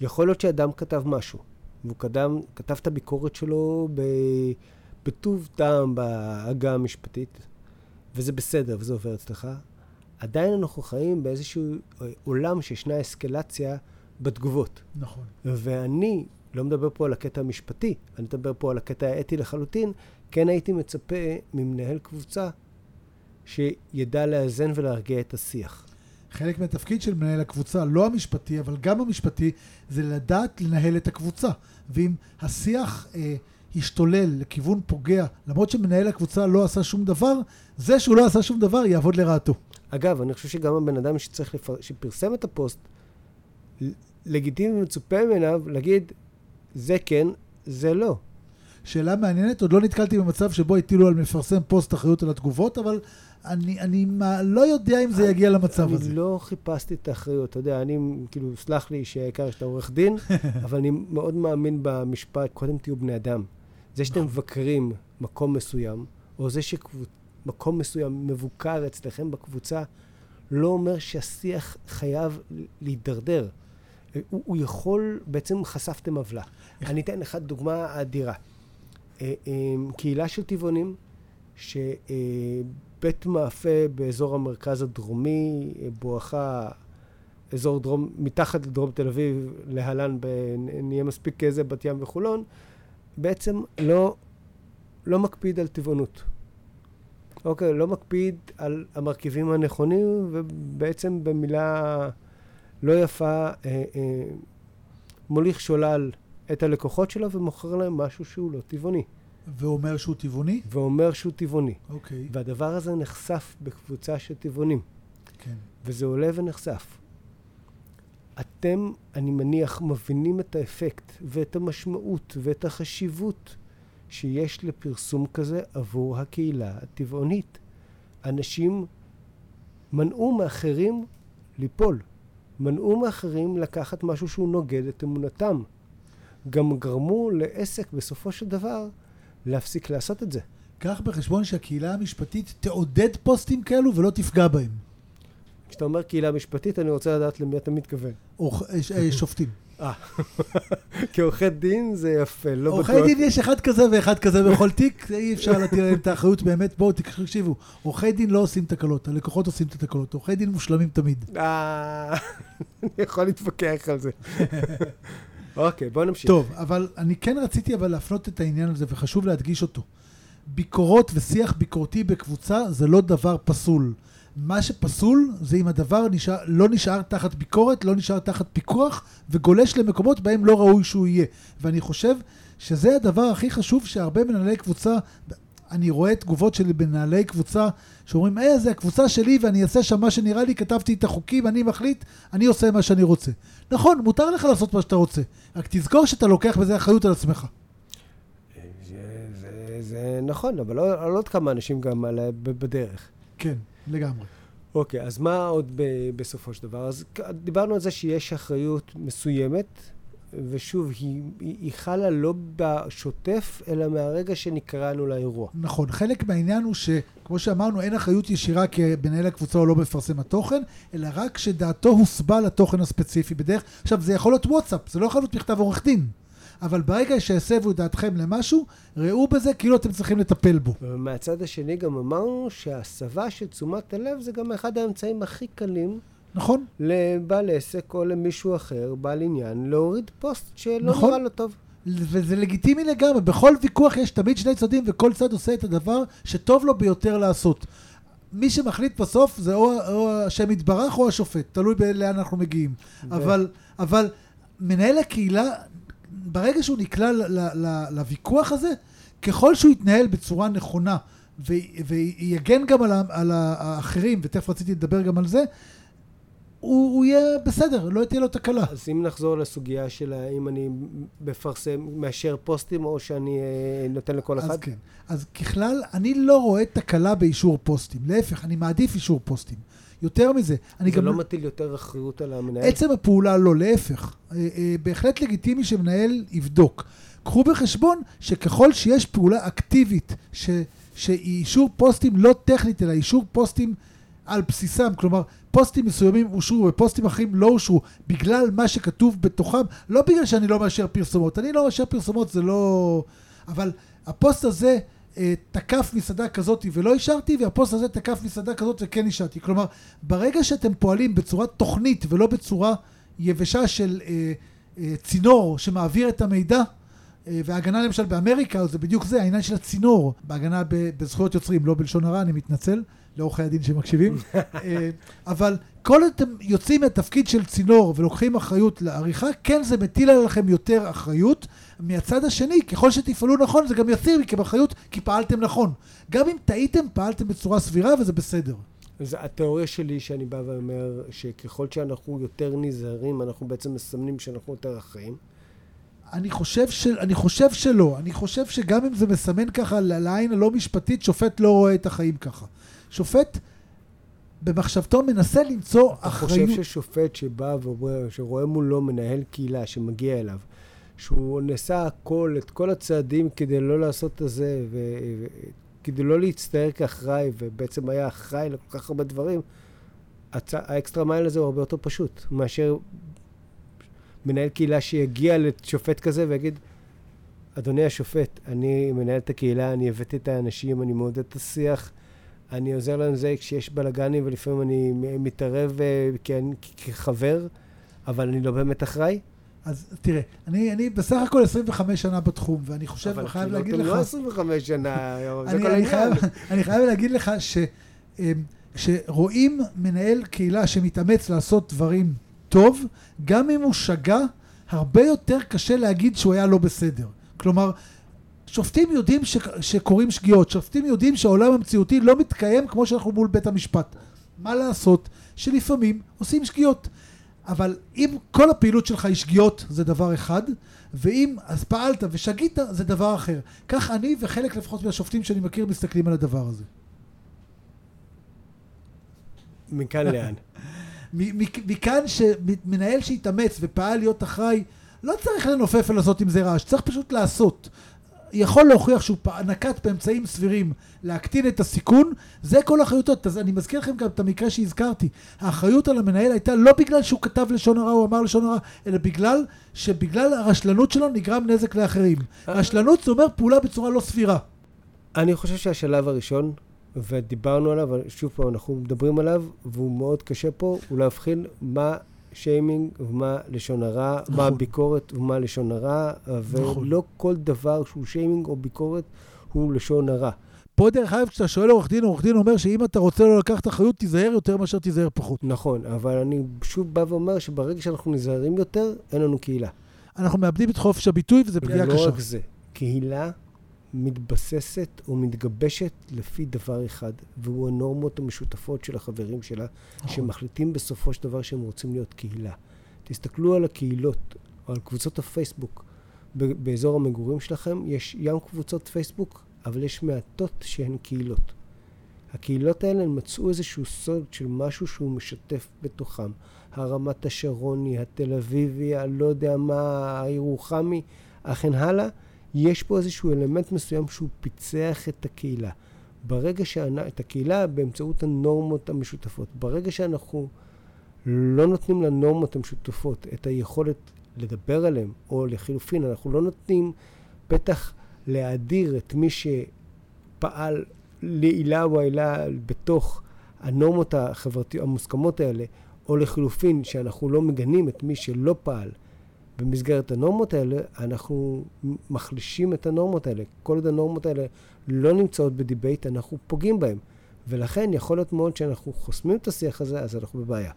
יכול להיות שאדם כתב משהו, והוא קדם, כתב את הביקורת שלו ב, בטוב טעם בעגה המשפטית, וזה בסדר, וזה עובר אצלך. עדיין אנחנו חיים באיזשהו עולם שישנה אסקלציה בתגובות. נכון. ואני לא מדבר פה על הקטע המשפטי, אני מדבר פה על הקטע האתי לחלוטין, כן הייתי מצפה ממנהל קבוצה שידע לאזן ולהרגיע את השיח. חלק מהתפקיד של מנהל הקבוצה, לא המשפטי, אבל גם המשפטי, זה לדעת לנהל את הקבוצה. ואם השיח אה, השתולל לכיוון פוגע, למרות שמנהל הקבוצה לא עשה שום דבר, זה שהוא לא עשה שום דבר יעבוד לרעתו. אגב, אני חושב שגם הבן אדם שצריך לפר... שפרסם את הפוסט, לגיטימי ומצופה ממנו להגיד, זה כן, זה לא. שאלה מעניינת, עוד לא נתקלתי במצב שבו הטילו על מפרסם פוסט אחריות על התגובות, אבל אני, אני מה, לא יודע אם זה יגיע למצב אני הזה. אני לא חיפשתי את האחריות, אתה יודע, אני, כאילו, סלח לי שהעיקר שאתה עורך דין, *laughs* אבל אני מאוד מאמין במשפט, קודם תהיו בני אדם. זה שאתם נכון. מבקרים מקום מסוים, או זה שמקום מסוים מבוקר אצלכם בקבוצה, לא אומר שהשיח חייב להידרדר. הוא, הוא יכול, בעצם חשפתם עוולה. אני אתן לך דוגמה אדירה. אה, אה, קהילה של טבעונים, שבית מאפה באזור המרכז הדרומי, אה, בואכה אזור דרום, מתחת לדרום תל אביב, להלן, ב, נהיה מספיק איזה בת ים וחולון, בעצם לא, לא מקפיד על טבעונות. אוקיי, לא מקפיד על המרכיבים הנכונים, ובעצם במילה לא יפה, אה, אה, מוליך שולל את הלקוחות שלו ומוכר להם משהו שהוא לא טבעוני. ואומר שהוא טבעוני? ואומר שהוא טבעוני. אוקיי. והדבר הזה נחשף בקבוצה של טבעונים, כן. וזה עולה ונחשף. אתם, אני מניח, מבינים את האפקט ואת המשמעות ואת החשיבות שיש לפרסום כזה עבור הקהילה הטבעונית. אנשים מנעו מאחרים ליפול. מנעו מאחרים לקחת משהו שהוא נוגד את אמונתם. גם גרמו לעסק בסופו של דבר להפסיק לעשות את זה. קח בחשבון שהקהילה המשפטית תעודד פוסטים כאלו ולא תפגע בהם. כשאתה אומר קהילה משפטית, אני רוצה לדעת למי אתה מתכוון. עורכ- אה, אה, שופטים. אה, *laughs* כעורכי דין זה יפה, לא בטוח. עורכי דין יש אחד כזה ואחד כזה בכל תיק, אי אפשר *laughs* להטיל עליהם את האחריות באמת. בואו תקשיבו, עורכי דין לא עושים תקלות, הלקוחות עושים את התקלות. עורכי דין מושלמים תמיד. אה, *laughs* אני יכול להתווכח על זה. אוקיי, בוא נמשיך. טוב, אבל אני כן רציתי אבל להפנות את העניין הזה, וחשוב להדגיש אותו. ביקורות ושיח ביקורתי בקבוצה זה לא דבר פסול. מה שפסול זה אם הדבר נשאר, לא נשאר תחת ביקורת, לא נשאר תחת פיקוח, וגולש למקומות בהם לא ראוי שהוא יהיה. ואני חושב שזה הדבר הכי חשוב שהרבה מנהלי קבוצה, אני רואה תגובות של מנהלי קבוצה שאומרים, אה, זה הקבוצה שלי ואני אעשה שם מה שנראה לי, כתבתי את החוקים, אני מחליט, אני עושה מה שאני רוצה. נכון, מותר לך לעשות מה שאתה רוצה, רק תזכור שאתה לוקח בזה אחריות על עצמך. זה, נכון, אבל לא, לא עוד כמה אנשים גם על, בדרך. כן, לגמרי. אוקיי, אז מה עוד ב, בסופו של דבר? אז דיברנו על זה שיש אחריות מסוימת, ושוב, היא, היא, היא חלה לא בשוטף, אלא מהרגע שנקראנו לאירוע. נכון, חלק מהעניין הוא שכמו שאמרנו, אין אחריות ישירה כמנהל הקבוצה או לא מפרסם התוכן, אלא רק שדעתו הוסבה לתוכן הספציפי בדרך. עכשיו, זה יכול להיות וואטסאפ, זה לא יכול להיות מכתב עורך דין. אבל ברגע שהסבו את דעתכם למשהו, ראו בזה כאילו אתם צריכים לטפל בו. ומהצד השני גם אמרנו שההסבה של תשומת הלב זה גם אחד האמצעים הכי קלים נכון? לבעל עסק או למישהו אחר, בעל עניין, להוריד פוסט שלא נכון. נראה לו טוב. וזה לגיטימי לגמרי, בכל ויכוח יש תמיד שני צדדים וכל צד עושה את הדבר שטוב לו ביותר לעשות. מי שמחליט בסוף זה או, או השם יתברך או השופט, תלוי לאן אנחנו מגיעים. ו- אבל, אבל מנהל הקהילה, ברגע שהוא נקלע לוויכוח הזה, ככל שהוא יתנהל בצורה נכונה ויגן גם על, על האחרים, ותכף רציתי לדבר גם על זה, הוא, הוא יהיה בסדר, לא תהיה לו תקלה. אז אם נחזור לסוגיה של האם אני מפרסם, מאשר פוסטים או שאני אה, נותן לכל אחד? אז כן. אז ככלל, אני לא רואה תקלה באישור פוסטים. להפך, אני מעדיף אישור פוסטים. יותר מזה, אני זה גם... לא מטיל יותר אחריות על המנהל? עצם הפעולה לא, להפך. אה, אה, בהחלט לגיטימי שמנהל יבדוק. קחו בחשבון שככל שיש פעולה אקטיבית, ש, שהיא אישור פוסטים לא טכנית, אלא אישור פוסטים על בסיסם, כלומר, פוסטים מסוימים אושרו ופוסטים אחרים לא אושרו, בגלל מה שכתוב בתוכם, לא בגלל שאני לא מאשר פרסומות. אני לא מאשר פרסומות, זה לא... אבל הפוסט הזה... אה, תקף מסעדה כזאת ולא אישרתי, והפוסט הזה תקף מסעדה כזאת וכן אישרתי. כלומר, ברגע שאתם פועלים בצורה תוכנית ולא בצורה יבשה של אה, אה, צינור שמעביר את המידע, אה, וההגנה למשל באמריקה, זה בדיוק זה, העניין של הצינור, בהגנה בזכויות יוצרים, לא בלשון הרע, אני מתנצל, לעורכי הדין שמקשיבים, *laughs* אה, אבל כל אתם יוצאים מהתפקיד של צינור ולוקחים אחריות לעריכה, כן זה מטיל עליכם יותר אחריות. מהצד השני, ככל שתפעלו נכון, זה גם יסיר מכם אחריות, כי פעלתם נכון. גם אם טעיתם, פעלתם בצורה סבירה וזה בסדר. אז התיאוריה שלי שאני בא ואומר שככל שאנחנו יותר נזהרים, אנחנו בעצם מסמנים שאנחנו יותר אחראים. אני חושב, של, אני חושב שלא. אני חושב שגם אם זה מסמן ככה לעין הלא משפטית, שופט לא רואה את החיים ככה. שופט במחשבתו מנסה למצוא אתה אחריות. חושב ששופט שבא ואומר, שרואה מולו מנהל קהילה שמגיע אליו, שהוא נעשה הכל, את כל הצעדים כדי לא לעשות את זה, וכדי לא להצטער כאחראי, ובעצם היה אחראי לכל כך הרבה דברים, הצ... האקסטרה מייל הזה הוא הרבה יותר פשוט, מאשר מנהל קהילה שיגיע לשופט כזה ויגיד, אדוני השופט, אני מנהל את הקהילה, אני הבאתי את האנשים, אני מעודד את השיח, אני עוזר להם זה כשיש בלאגנים ולפעמים אני מתערב כ- כחבר, אבל אני לא באמת אחראי. אז תראה, אני, אני בסך הכל 25 שנה בתחום, ואני חושב, אבל חייב להגיד לך... לא 25 שנה, *laughs* זה אני, כל אני, העניין. חייב, אני חייב להגיד לך שכשרואים מנהל קהילה שמתאמץ לעשות דברים טוב, גם אם הוא שגה, הרבה יותר קשה להגיד שהוא היה לא בסדר. כלומר, שופטים יודעים ש, שקורים שגיאות, שופטים יודעים שהעולם המציאותי לא מתקיים כמו שאנחנו מול בית המשפט. מה לעשות? שלפעמים עושים שגיאות. אבל אם כל הפעילות שלך היא שגיאות, זה דבר אחד, ואם אז פעלת ושגית, זה דבר אחר. כך אני וחלק לפחות מהשופטים שאני מכיר מסתכלים על הדבר הזה. מכאן *laughs* לאן? מכאן שמנהל שהתאמץ ופעל להיות אחראי, לא צריך לנופף ולעשות עם זה רעש, צריך פשוט לעשות. יכול להוכיח שהוא נקט באמצעים סבירים להקטין את הסיכון, זה כל אחריותו. אז אני מזכיר לכם גם את המקרה שהזכרתי. האחריות על המנהל הייתה לא בגלל שהוא כתב לשון הרע, הוא אמר לשון הרע, אלא בגלל שבגלל הרשלנות שלו נגרם נזק לאחרים. רשלנות זה אומר פעולה בצורה לא סבירה. אני חושב שהשלב הראשון, ודיברנו עליו, שוב פעם, אנחנו מדברים עליו, והוא מאוד קשה פה, הוא להבחין מה שיימינג ומה לשון הרע, נכון. מה ביקורת ומה לשון הרע, נכון. ולא כל דבר שהוא שיימינג או ביקורת הוא לשון הרע. פה דרך אגב, כשאתה שואל עורך דין, עורך דין אומר שאם אתה רוצה לא לקחת אחריות, תיזהר יותר מאשר תיזהר פחות. נכון, אבל אני שוב בא ואומר שברגע שאנחנו נזהרים יותר, אין לנו קהילה. אנחנו מאבדים את חופש הביטוי וזו פגיעה ולא קשה. רק זה, קהילה מתבססת או מתגבשת לפי דבר אחד, והוא הנורמות המשותפות של החברים שלה, נכון. שמחליטים בסופו של דבר שהם רוצים להיות קהילה. תסתכלו על הקהילות, או על קבוצות הפייסבוק. באזור המגורים שלכם יש ים קבוצות פייסבוק, אבל יש מעטות שהן קהילות. הקהילות האלה הן מצאו איזשהו סוד של משהו שהוא משתף בתוכם. הרמת השרוני, התל אביבי, הלא יודע מה, הירוחמי, אכן הלאה. יש פה איזשהו אלמנט מסוים שהוא פיצח את הקהילה. ברגע שאנחנו, את הקהילה באמצעות הנורמות המשותפות. ברגע שאנחנו לא נותנים לנורמות המשותפות את היכולת לדבר עליהן, או לחילופין, אנחנו לא נותנים פתח להאדיר את מי שפעל לעילה או עילה בתוך הנורמות החברתיות המוסכמות האלה, או לחילופין, שאנחנו לא מגנים את מי שלא פעל במסגרת הנורמות האלה, אנחנו מחלישים את הנורמות האלה. כל עוד הנורמות האלה לא נמצאות בדיבייט, אנחנו פוגעים בהן. ולכן יכול להיות מאוד שאנחנו חוסמים את השיח הזה, אז אנחנו בבעיה.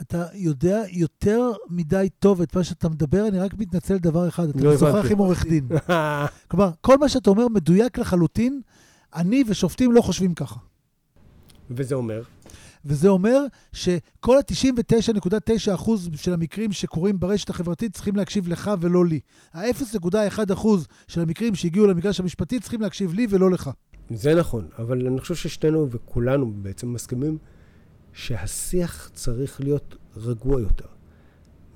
אתה יודע יותר מדי טוב את מה שאתה מדבר, אני רק מתנצל דבר אחד, אתה לא משוחח. עם עורך דין. *laughs* כלומר, כל מה שאתה אומר מדויק לחלוטין, אני ושופטים לא חושבים ככה. וזה אומר? וזה אומר שכל ה-99.9% של המקרים שקורים ברשת החברתית צריכים להקשיב לך ולא לי. ה-0.1% של המקרים שהגיעו למגרש המשפטי צריכים להקשיב לי ולא לך. זה נכון, אבל אני חושב ששנינו וכולנו בעצם מסכימים שהשיח צריך להיות רגוע יותר.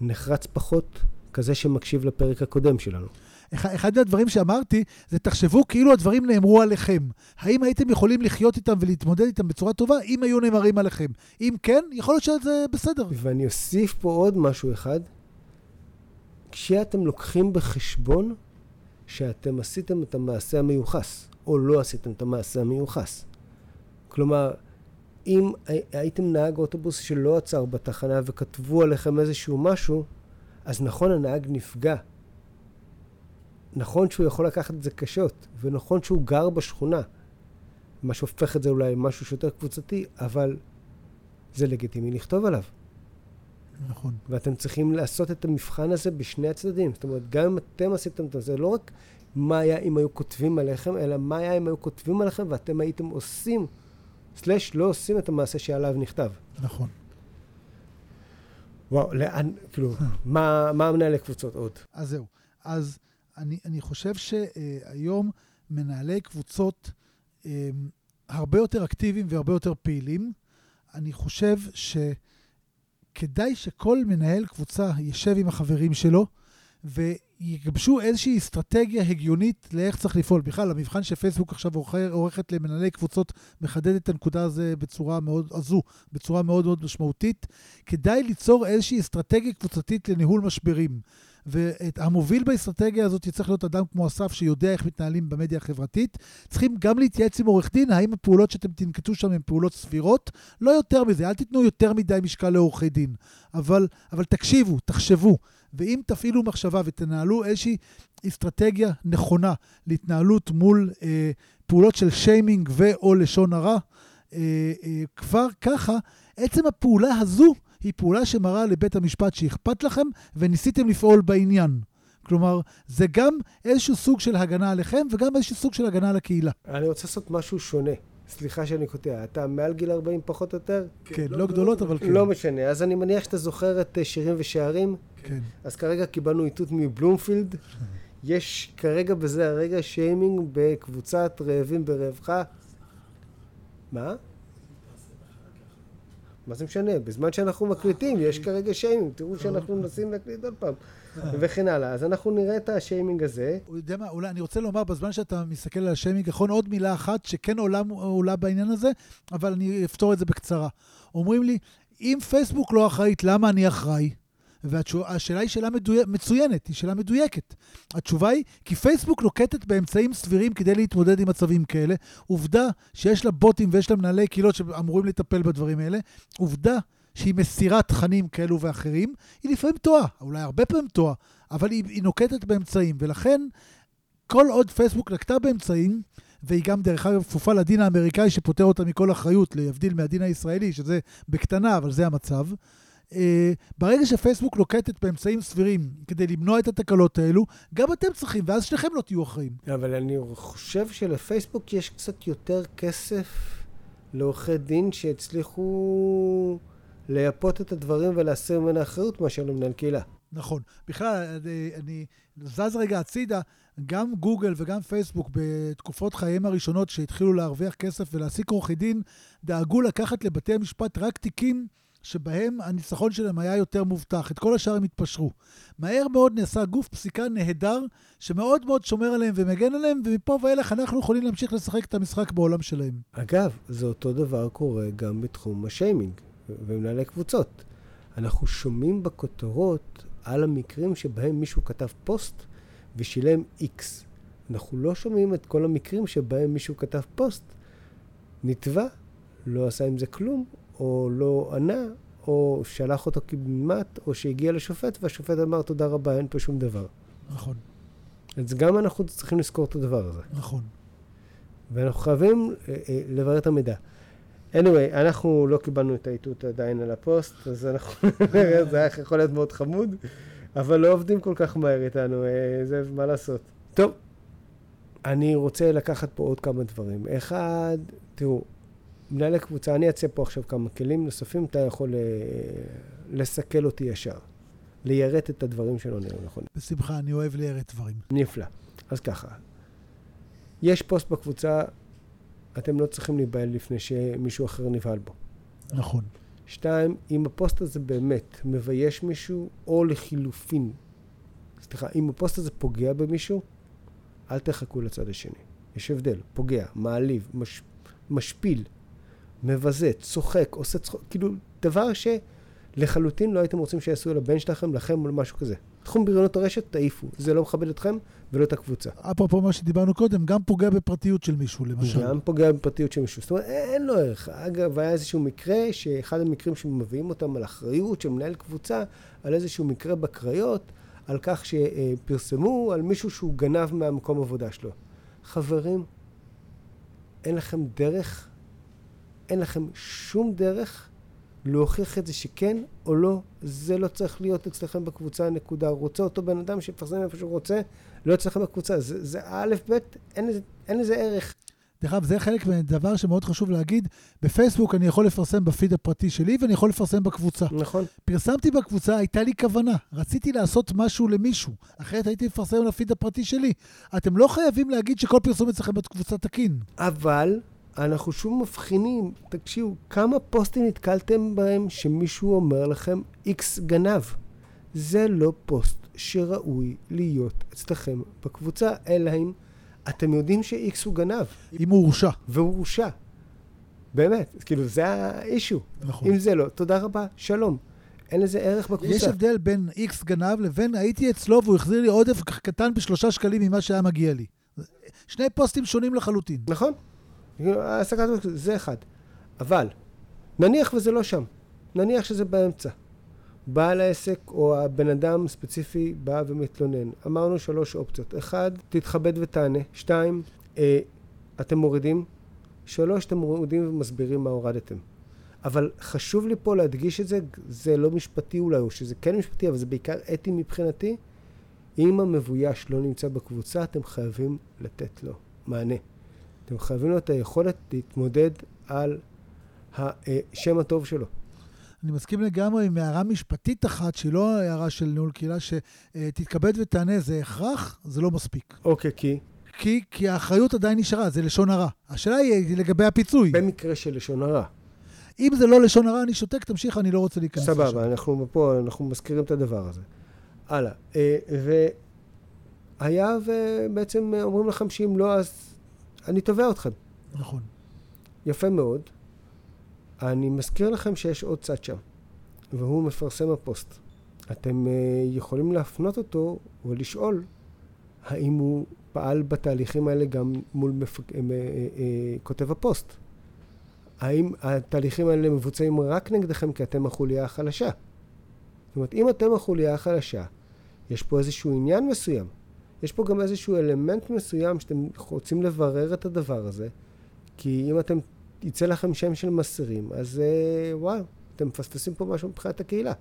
נחרץ פחות, כזה שמקשיב לפרק הקודם שלנו. אחד אחד מהדברים שאמרתי, זה תחשבו כאילו הדברים נאמרו עליכם. האם הייתם יכולים לחיות איתם ולהתמודד איתם בצורה טובה, אם היו נאמרים עליכם? אם כן, יכול להיות שזה בסדר. ואני אוסיף פה עוד משהו אחד. כשאתם לוקחים בחשבון שאתם עשיתם את המעשה המיוחס, או לא עשיתם את המעשה המיוחס. כלומר, אם הי- הייתם נהג אוטובוס שלא עצר בתחנה וכתבו עליכם איזשהו משהו, אז נכון, הנהג נפגע. נכון שהוא יכול לקחת את זה קשות, ונכון שהוא גר בשכונה, מה שהופך את זה אולי למשהו שיותר קבוצתי, אבל זה לגיטימי לכתוב עליו. נכון. ואתם צריכים לעשות את המבחן הזה בשני הצדדים. זאת אומרת, גם אם אתם עשיתם את זה, לא רק מה היה אם היו כותבים עליכם, אלא מה היה אם היו כותבים עליכם ואתם הייתם עושים, סלש לא עושים את המעשה שעליו נכתב. נכון. וואו, לאן, כאילו, מה, מה מנהלי קבוצות עוד? אז זהו. אז אני, אני חושב שהיום מנהלי קבוצות אה, הרבה יותר אקטיביים והרבה יותר פעילים. אני חושב שכדאי שכל מנהל קבוצה יישב עם החברים שלו, ויגבשו איזושהי אסטרטגיה הגיונית לאיך צריך לפעול. בכלל, המבחן שפייסבוק עכשיו עורכת למנהלי קבוצות מחדד את הנקודה הזו בצורה מאוד, הזו בצורה מאוד מאוד משמעותית. כדאי ליצור איזושהי אסטרטגיה קבוצתית לניהול משברים. והמוביל באסטרטגיה הזאת צריך להיות אדם כמו אסף, שיודע איך מתנהלים במדיה החברתית. צריכים גם להתייעץ עם עורך דין, האם הפעולות שאתם תנקטו שם הן פעולות סבירות? לא יותר מזה, אל תיתנו יותר מדי משקל לעורכי דין. אבל, אבל תקשיבו, תחשבו. ואם תפעילו מחשבה ותנהלו איזושהי אסטרטגיה נכונה להתנהלות מול אה, פעולות של שיימינג ו/או לשון הרע, אה, אה, כבר ככה, עצם הפעולה הזו היא פעולה שמראה לבית המשפט שאכפת לכם וניסיתם לפעול בעניין. כלומר, זה גם איזשהו סוג של הגנה עליכם וגם איזשהו סוג של הגנה על הקהילה. אני רוצה לעשות משהו שונה. סליחה שאני קוטע, אתה מעל גיל 40 פחות או יותר? כן, כן לא, לא גדולות, אבל כן. לא משנה. אז אני מניח שאתה זוכר את אה, שירים ושערים? כן. אז כרגע קיבלנו איתות מבלומפילד. יש כרגע בזה הרגע שיימינג בקבוצת רעבים ברווחה. מה? מה זה משנה? בזמן שאנחנו מקליטים, יש כרגע שיימינג, תראו שאנחנו מנסים להקליט עוד פעם, וכן הלאה. אז אנחנו נראה את השיימינג הזה. הוא יודע מה, אולי אני רוצה לומר, בזמן שאתה מסתכל על השיימינג, נכון עוד מילה אחת שכן עולה, עולה בעניין הזה, אבל אני אפתור את זה בקצרה. אומרים לי, אם פייסבוק לא אחראית, למה אני אחראי? והשאלה היא שאלה מדויק, מצוינת, היא שאלה מדויקת. התשובה היא, כי פייסבוק נוקטת באמצעים סבירים כדי להתמודד עם מצבים כאלה. עובדה שיש לה בוטים ויש לה מנהלי קהילות שאמורים לטפל בדברים האלה. עובדה שהיא מסירה תכנים כאלו ואחרים, היא לפעמים טועה, אולי הרבה פעמים טועה, אבל היא, היא נוקטת באמצעים, ולכן כל עוד פייסבוק נקטה באמצעים, והיא גם, דרך אגב, כפופה לדין האמריקאי שפוטר אותה מכל אחריות, להבדיל מהדין הישראלי, שזה בקטנה, אבל זה המצב. אה, ברגע שפייסבוק נוקטת באמצעים סבירים כדי למנוע את התקלות האלו, גם אתם צריכים, ואז שניכם לא תהיו אחראים. אבל אני חושב שלפייסבוק יש קצת יותר כסף לעורכי דין שהצליחו לייפות את הדברים ולהסיר ממנה אחריות מאשר למנהל קהילה. נכון. בכלל, אני, אני זז רגע הצידה, גם גוגל וגם פייסבוק בתקופות חייהם הראשונות שהתחילו להרוויח כסף ולהעסיק עורכי דין, דאגו לקחת לבתי המשפט רק תיקים שבהם הניצחון שלהם היה יותר מובטח. את כל השאר הם התפשרו. מהר מאוד נעשה גוף פסיקה נהדר, שמאוד מאוד שומר עליהם ומגן עליהם, ומפה ואילך אנחנו יכולים להמשיך לשחק את המשחק בעולם שלהם. אגב, זה אותו דבר קורה גם בתחום השיימינג ומנהלי קבוצות. אנחנו שומעים בכותרות על המקרים שבהם מישהו כתב פוסט ושילם איקס. אנחנו לא שומעים את כל המקרים שבהם מישהו כתב פוסט, נתבע, לא עשה עם זה כלום, או לא ענה, או שלח אותו כמעט, או שהגיע לשופט, והשופט אמר תודה רבה, אין פה שום דבר. נכון. אז גם אנחנו צריכים לזכור את הדבר הזה. נכון. ואנחנו חייבים אה, אה, לברר את המידע. Anyway, אנחנו לא קיבלנו את האיתות עדיין על הפוסט, אז אנחנו, *laughs* זה היה יכול להיות מאוד חמוד, אבל לא עובדים כל כך מהר איתנו, אה, זה מה לעשות. טוב, אני רוצה לקחת פה עוד כמה דברים. אחד, תראו, מנהלי קבוצה, אני אציע פה עכשיו כמה כלים נוספים, אתה יכול אה, לסכל אותי ישר. ליירט את הדברים שלא נראים נכון. בשמחה, אני אוהב ליירט דברים. נפלא. אז ככה, יש פוסט בקבוצה, אתם לא צריכים להיבהל לפני שמישהו אחר נבהל בו. נכון. שתיים, אם הפוסט הזה באמת מבייש מישהו, או לחילופין, סליחה, אם הפוסט הזה פוגע במישהו, אל תחכו לצד השני. יש הבדל, פוגע, מעליב, מש, משפיל, מבזה, צוחק, עושה צחוק, כאילו, דבר שלחלוטין לא הייתם רוצים שיעשו לבן שלכם, לכם או למשהו כזה. תחום בריונות הרשת, תעיפו. זה לא מכבד אתכם ולא את הקבוצה. אפרופו מה שדיברנו קודם, גם פוגע בפרטיות של מישהו, למשל. גם פוגע בפרטיות של מישהו. זאת אומרת, אין לו ערך. אגב, היה איזשהו מקרה, שאחד המקרים שמביאים אותם על אחריות של מנהל קבוצה, על איזשהו מקרה בקריות, על כך שפרסמו על מישהו שהוא גנב מהמקום עבודה שלו. חברים, אין לכם דרך אין לכם שום דרך להוכיח את זה שכן או לא, זה לא צריך להיות אצלכם בקבוצה, נקודה. רוצה אותו בן אדם שיפרסם איפה שהוא רוצה, לא אצלכם בקבוצה. זה, זה א', ב', אין, אין לזה ערך. דרך אגב, זה חלק מדבר שמאוד חשוב להגיד. בפייסבוק אני יכול לפרסם בפיד הפרטי שלי ואני יכול לפרסם בקבוצה. נכון. פרסמתי בקבוצה, הייתה לי כוונה. רציתי לעשות משהו למישהו, אחרת הייתי מפרסם לפיד הפרטי שלי. אתם לא חייבים להגיד שכל פרסום אצלכם בקבוצה תקין. אבל אנחנו שוב מבחינים, תקשיבו, כמה פוסטים נתקלתם בהם שמישהו אומר לכם איקס גנב? זה לא פוסט שראוי להיות אצלכם בקבוצה, אלא אם אתם יודעים שאיקס הוא גנב. אם הוא הורשע. והוא הורשע. באמת, כאילו זה האישו. נכון. אם זה לא, תודה רבה, שלום. אין לזה ערך בקבוצה. יש הבדל בין איקס גנב לבין הייתי אצלו והוא החזיר לי עודף קטן בשלושה שקלים ממה שהיה מגיע לי. שני פוסטים שונים לחלוטין. נכון. העסקת זה אחד. אבל, נניח וזה לא שם. נניח שזה באמצע. בעל העסק או הבן אדם ספציפי בא ומתלונן. אמרנו שלוש אופציות. אחד, תתכבד ותענה. שתיים, אה, אתם מורידים. שלוש, אתם מורידים ומסבירים מה הורדתם. אבל חשוב לי פה להדגיש את זה, זה לא משפטי אולי, או שזה כן משפטי, אבל זה בעיקר אתי מבחינתי. אם המבויש לא נמצא בקבוצה, אתם חייבים לתת לו מענה. אתם חייבים לו את היכולת להתמודד על השם הטוב שלו. אני מסכים לגמרי עם הערה משפטית אחת, שהיא לא הערה של ניהול קהילה, שתתכבד ותענה, זה הכרח, זה לא מספיק. אוקיי, כי? כי, כי האחריות עדיין נשארה, זה לשון הרע. השאלה היא לגבי הפיצוי. במקרה של לשון הרע. אם זה לא לשון הרע, אני שותק, תמשיך, אני לא רוצה להיכנס לשם. סבבה, אנחנו פה, אנחנו מזכירים את הדבר הזה. הלאה. אה, והיה ובעצם אומרים לכם שאם לא, אז אני תובע אתכם. נכון. יפה מאוד. אני מזכיר לכם שיש עוד צד שם, והוא מפרסם הפוסט. אתם uh, יכולים להפנות אותו ולשאול האם הוא פעל בתהליכים האלה גם מול מפק... uh, uh, כותב הפוסט. האם התהליכים האלה מבוצעים רק נגדכם כי אתם החוליה החלשה? זאת אומרת, אם אתם החוליה החלשה, יש פה איזשהו עניין מסוים. יש פה גם איזשהו אלמנט מסוים שאתם רוצים לברר את הדבר הזה, כי אם אתם יצא לכם שם של מסרים, אז אה, וואו, אתם מפספסים פה משהו מבחינת הקהילה.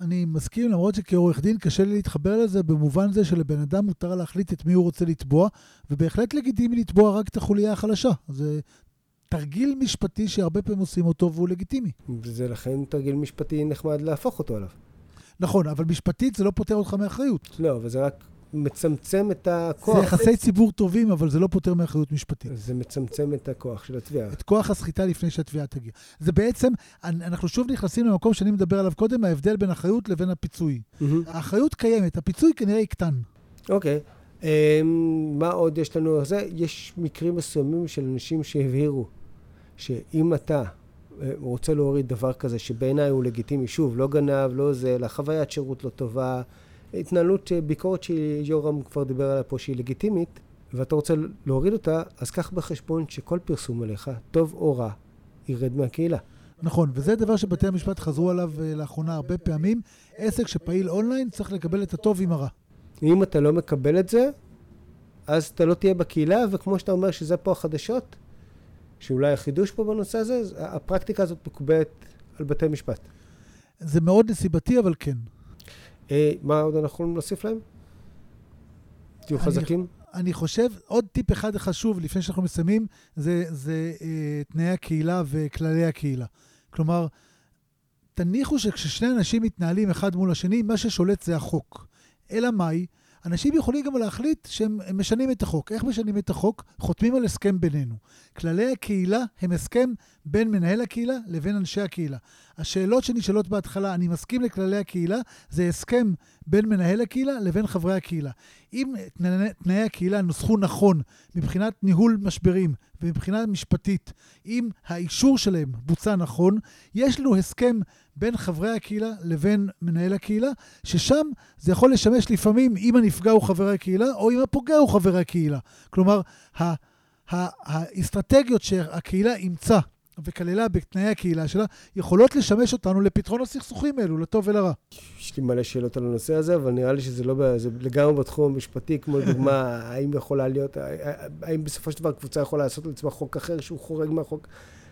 אני מסכים, למרות שכעורך דין קשה לי להתחבר לזה במובן זה שלבן אדם מותר להחליט את מי הוא רוצה לתבוע, ובהחלט לגיטימי לתבוע רק את החוליה החלשה. זה תרגיל משפטי שהרבה פעמים עושים אותו והוא לגיטימי. זה לכן תרגיל משפטי נחמד להפוך אותו עליו. נכון, אבל משפטית זה לא פותר אותך מאחריות. לא, אבל זה רק מצמצם את הכוח. זה יחסי ציבור טובים, אבל זה לא פותר מאחריות משפטית. זה מצמצם את הכוח של התביעה. את כוח הסחיטה לפני שהתביעה תגיע. זה בעצם, אנחנו שוב נכנסים למקום שאני מדבר עליו קודם, ההבדל בין אחריות לבין הפיצוי. Mm-hmm. האחריות קיימת, הפיצוי כנראה יקטן. אוקיי. Okay. אמ, um, מה עוד יש לנו? זה, יש מקרים מסוימים של אנשים שהבהירו שאם אתה אה, רוצה להוריד דבר כזה שבעיניי הוא לגיטימי, שוב, לא גנב, לא זה, אלא חוויית שירות לא טובה, התנהלות, אה, ביקורת שיורם כבר דיבר עליה פה שהיא לגיטימית, ואתה רוצה להוריד אותה, אז קח בחשבון שכל פרסום עליך, טוב או רע, ירד מהקהילה. נכון, וזה דבר שבתי המשפט חזרו עליו אה, לאחרונה הרבה פעמים. עסק שפעיל אונליין צריך לקבל את הטוב עם הרע. אם אתה לא מקבל את זה, אז אתה לא תהיה בקהילה, וכמו שאתה אומר שזה פה החדשות, שאולי החידוש פה בנושא הזה, הפרקטיקה הזאת מקובלת על בתי משפט. זה מאוד נסיבתי, אבל כן. אה, מה עוד אנחנו יכולים להוסיף להם? תהיו חזקים. אני חושב, עוד טיפ אחד חשוב לפני שאנחנו מסיימים, זה, זה אה, תנאי הקהילה וכללי הקהילה. כלומר, תניחו שכששני אנשים מתנהלים אחד מול השני, מה ששולט זה החוק. אלא מאי? אנשים יכולים גם להחליט שהם משנים את החוק. איך משנים את החוק? חותמים על הסכם בינינו. כללי הקהילה הם הסכם בין מנהל הקהילה לבין אנשי הקהילה. השאלות שנשאלות בהתחלה, אני מסכים לכללי הקהילה, זה הסכם בין מנהל הקהילה לבין חברי הקהילה. אם תנאי הקהילה נוסחו נכון מבחינת ניהול משברים ומבחינה משפטית, אם האישור שלהם בוצע נכון, יש לנו הסכם בין חברי הקהילה לבין מנהל הקהילה, ששם זה יכול לשמש לפעמים אם הנפגע הוא חברי הקהילה או אם הפוגע הוא חברי הקהילה. כלומר, האסטרטגיות שהקהילה אימצה וכללה בתנאי הקהילה שלה, יכולות לשמש אותנו לפתרון הסכסוכים האלו, לטוב ולרע. יש לי מלא שאלות על הנושא הזה, אבל נראה לי שזה לא, זה לגמרי בתחום המשפטי, כמו לדוגמה, *laughs* האם יכולה להיות, האם בסופו של דבר קבוצה יכולה לעשות לעצמה חוק אחר שהוא חורג מהחוק.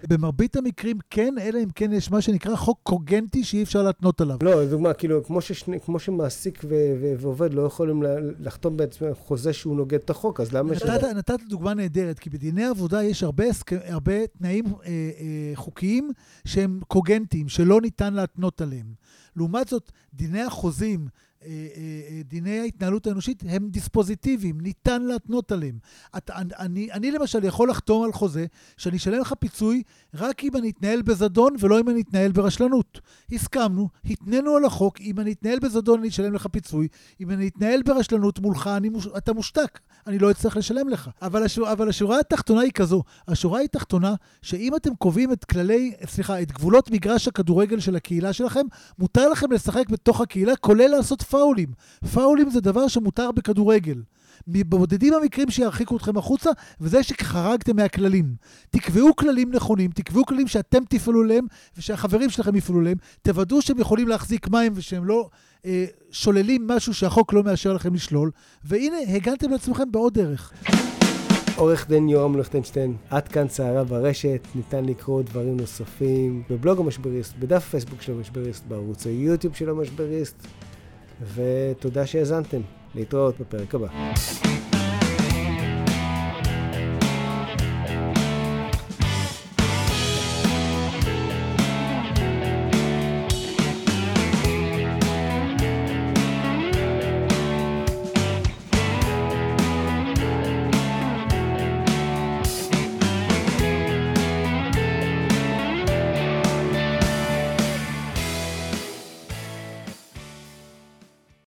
במרבית המקרים כן, אלא אם כן יש מה שנקרא חוק קוגנטי שאי אפשר להתנות עליו. לא, לדוגמה, כאילו, כמו, ששני, כמו שמעסיק ו- ו- ועובד לא יכולים לחתום בעצמם חוזה שהוא נוגד את החוק, אז למה... נתת, ש... נתת דוגמה נהדרת, כי בדיני עבודה יש הרבה. הרבה תנאים אה, אה, חוקיים שהם קוגנטיים, שלא ניתן להתנות עליהם. לעומת זאת, דיני החוזים, דיני ההתנהלות האנושית הם דיספוזיטיביים, ניתן להתנות עליהם. את, אני, אני למשל יכול לחתום על חוזה שאני אשלם לך פיצוי רק אם אני אתנהל בזדון ולא אם אני אתנהל ברשלנות. הסכמנו, התנינו על החוק, אם אני אתנהל בזדון אני אשלם לך פיצוי, אם אני אתנהל ברשלנות מולך אני, אתה מושתק, אני לא אצטרך לשלם לך. אבל, השור, אבל השורה התחתונה היא כזו, השורה היא תחתונה שאם אתם קובעים את כללי, סליחה, את גבולות מגרש הכדורגל של הקהילה שלכם, מותר לכם לשחק בתוך הקהילה, כולל לעשות פאולים. פאולים זה דבר שמותר בכדורגל. מבודדים המקרים שירחיקו אתכם החוצה, וזה שחרגתם מהכללים. תקבעו כללים נכונים, תקבעו כללים שאתם תפעלו להם, ושהחברים שלכם יפעלו להם, תוודאו שהם יכולים להחזיק מים ושהם לא אה, שוללים משהו שהחוק לא מאשר לכם לשלול, והנה, הגנתם לעצמכם בעוד דרך. עורך דין יורם לכטנשטיין, עד כאן סערה ברשת, ניתן לקרוא דברים נוספים בבלוג המשבריסט, בדף הפייסבוק של המשבריסט, בערוץ היוטיוב של המשבריסט, ותודה שהאזנתם. להתראות בפרק הבא.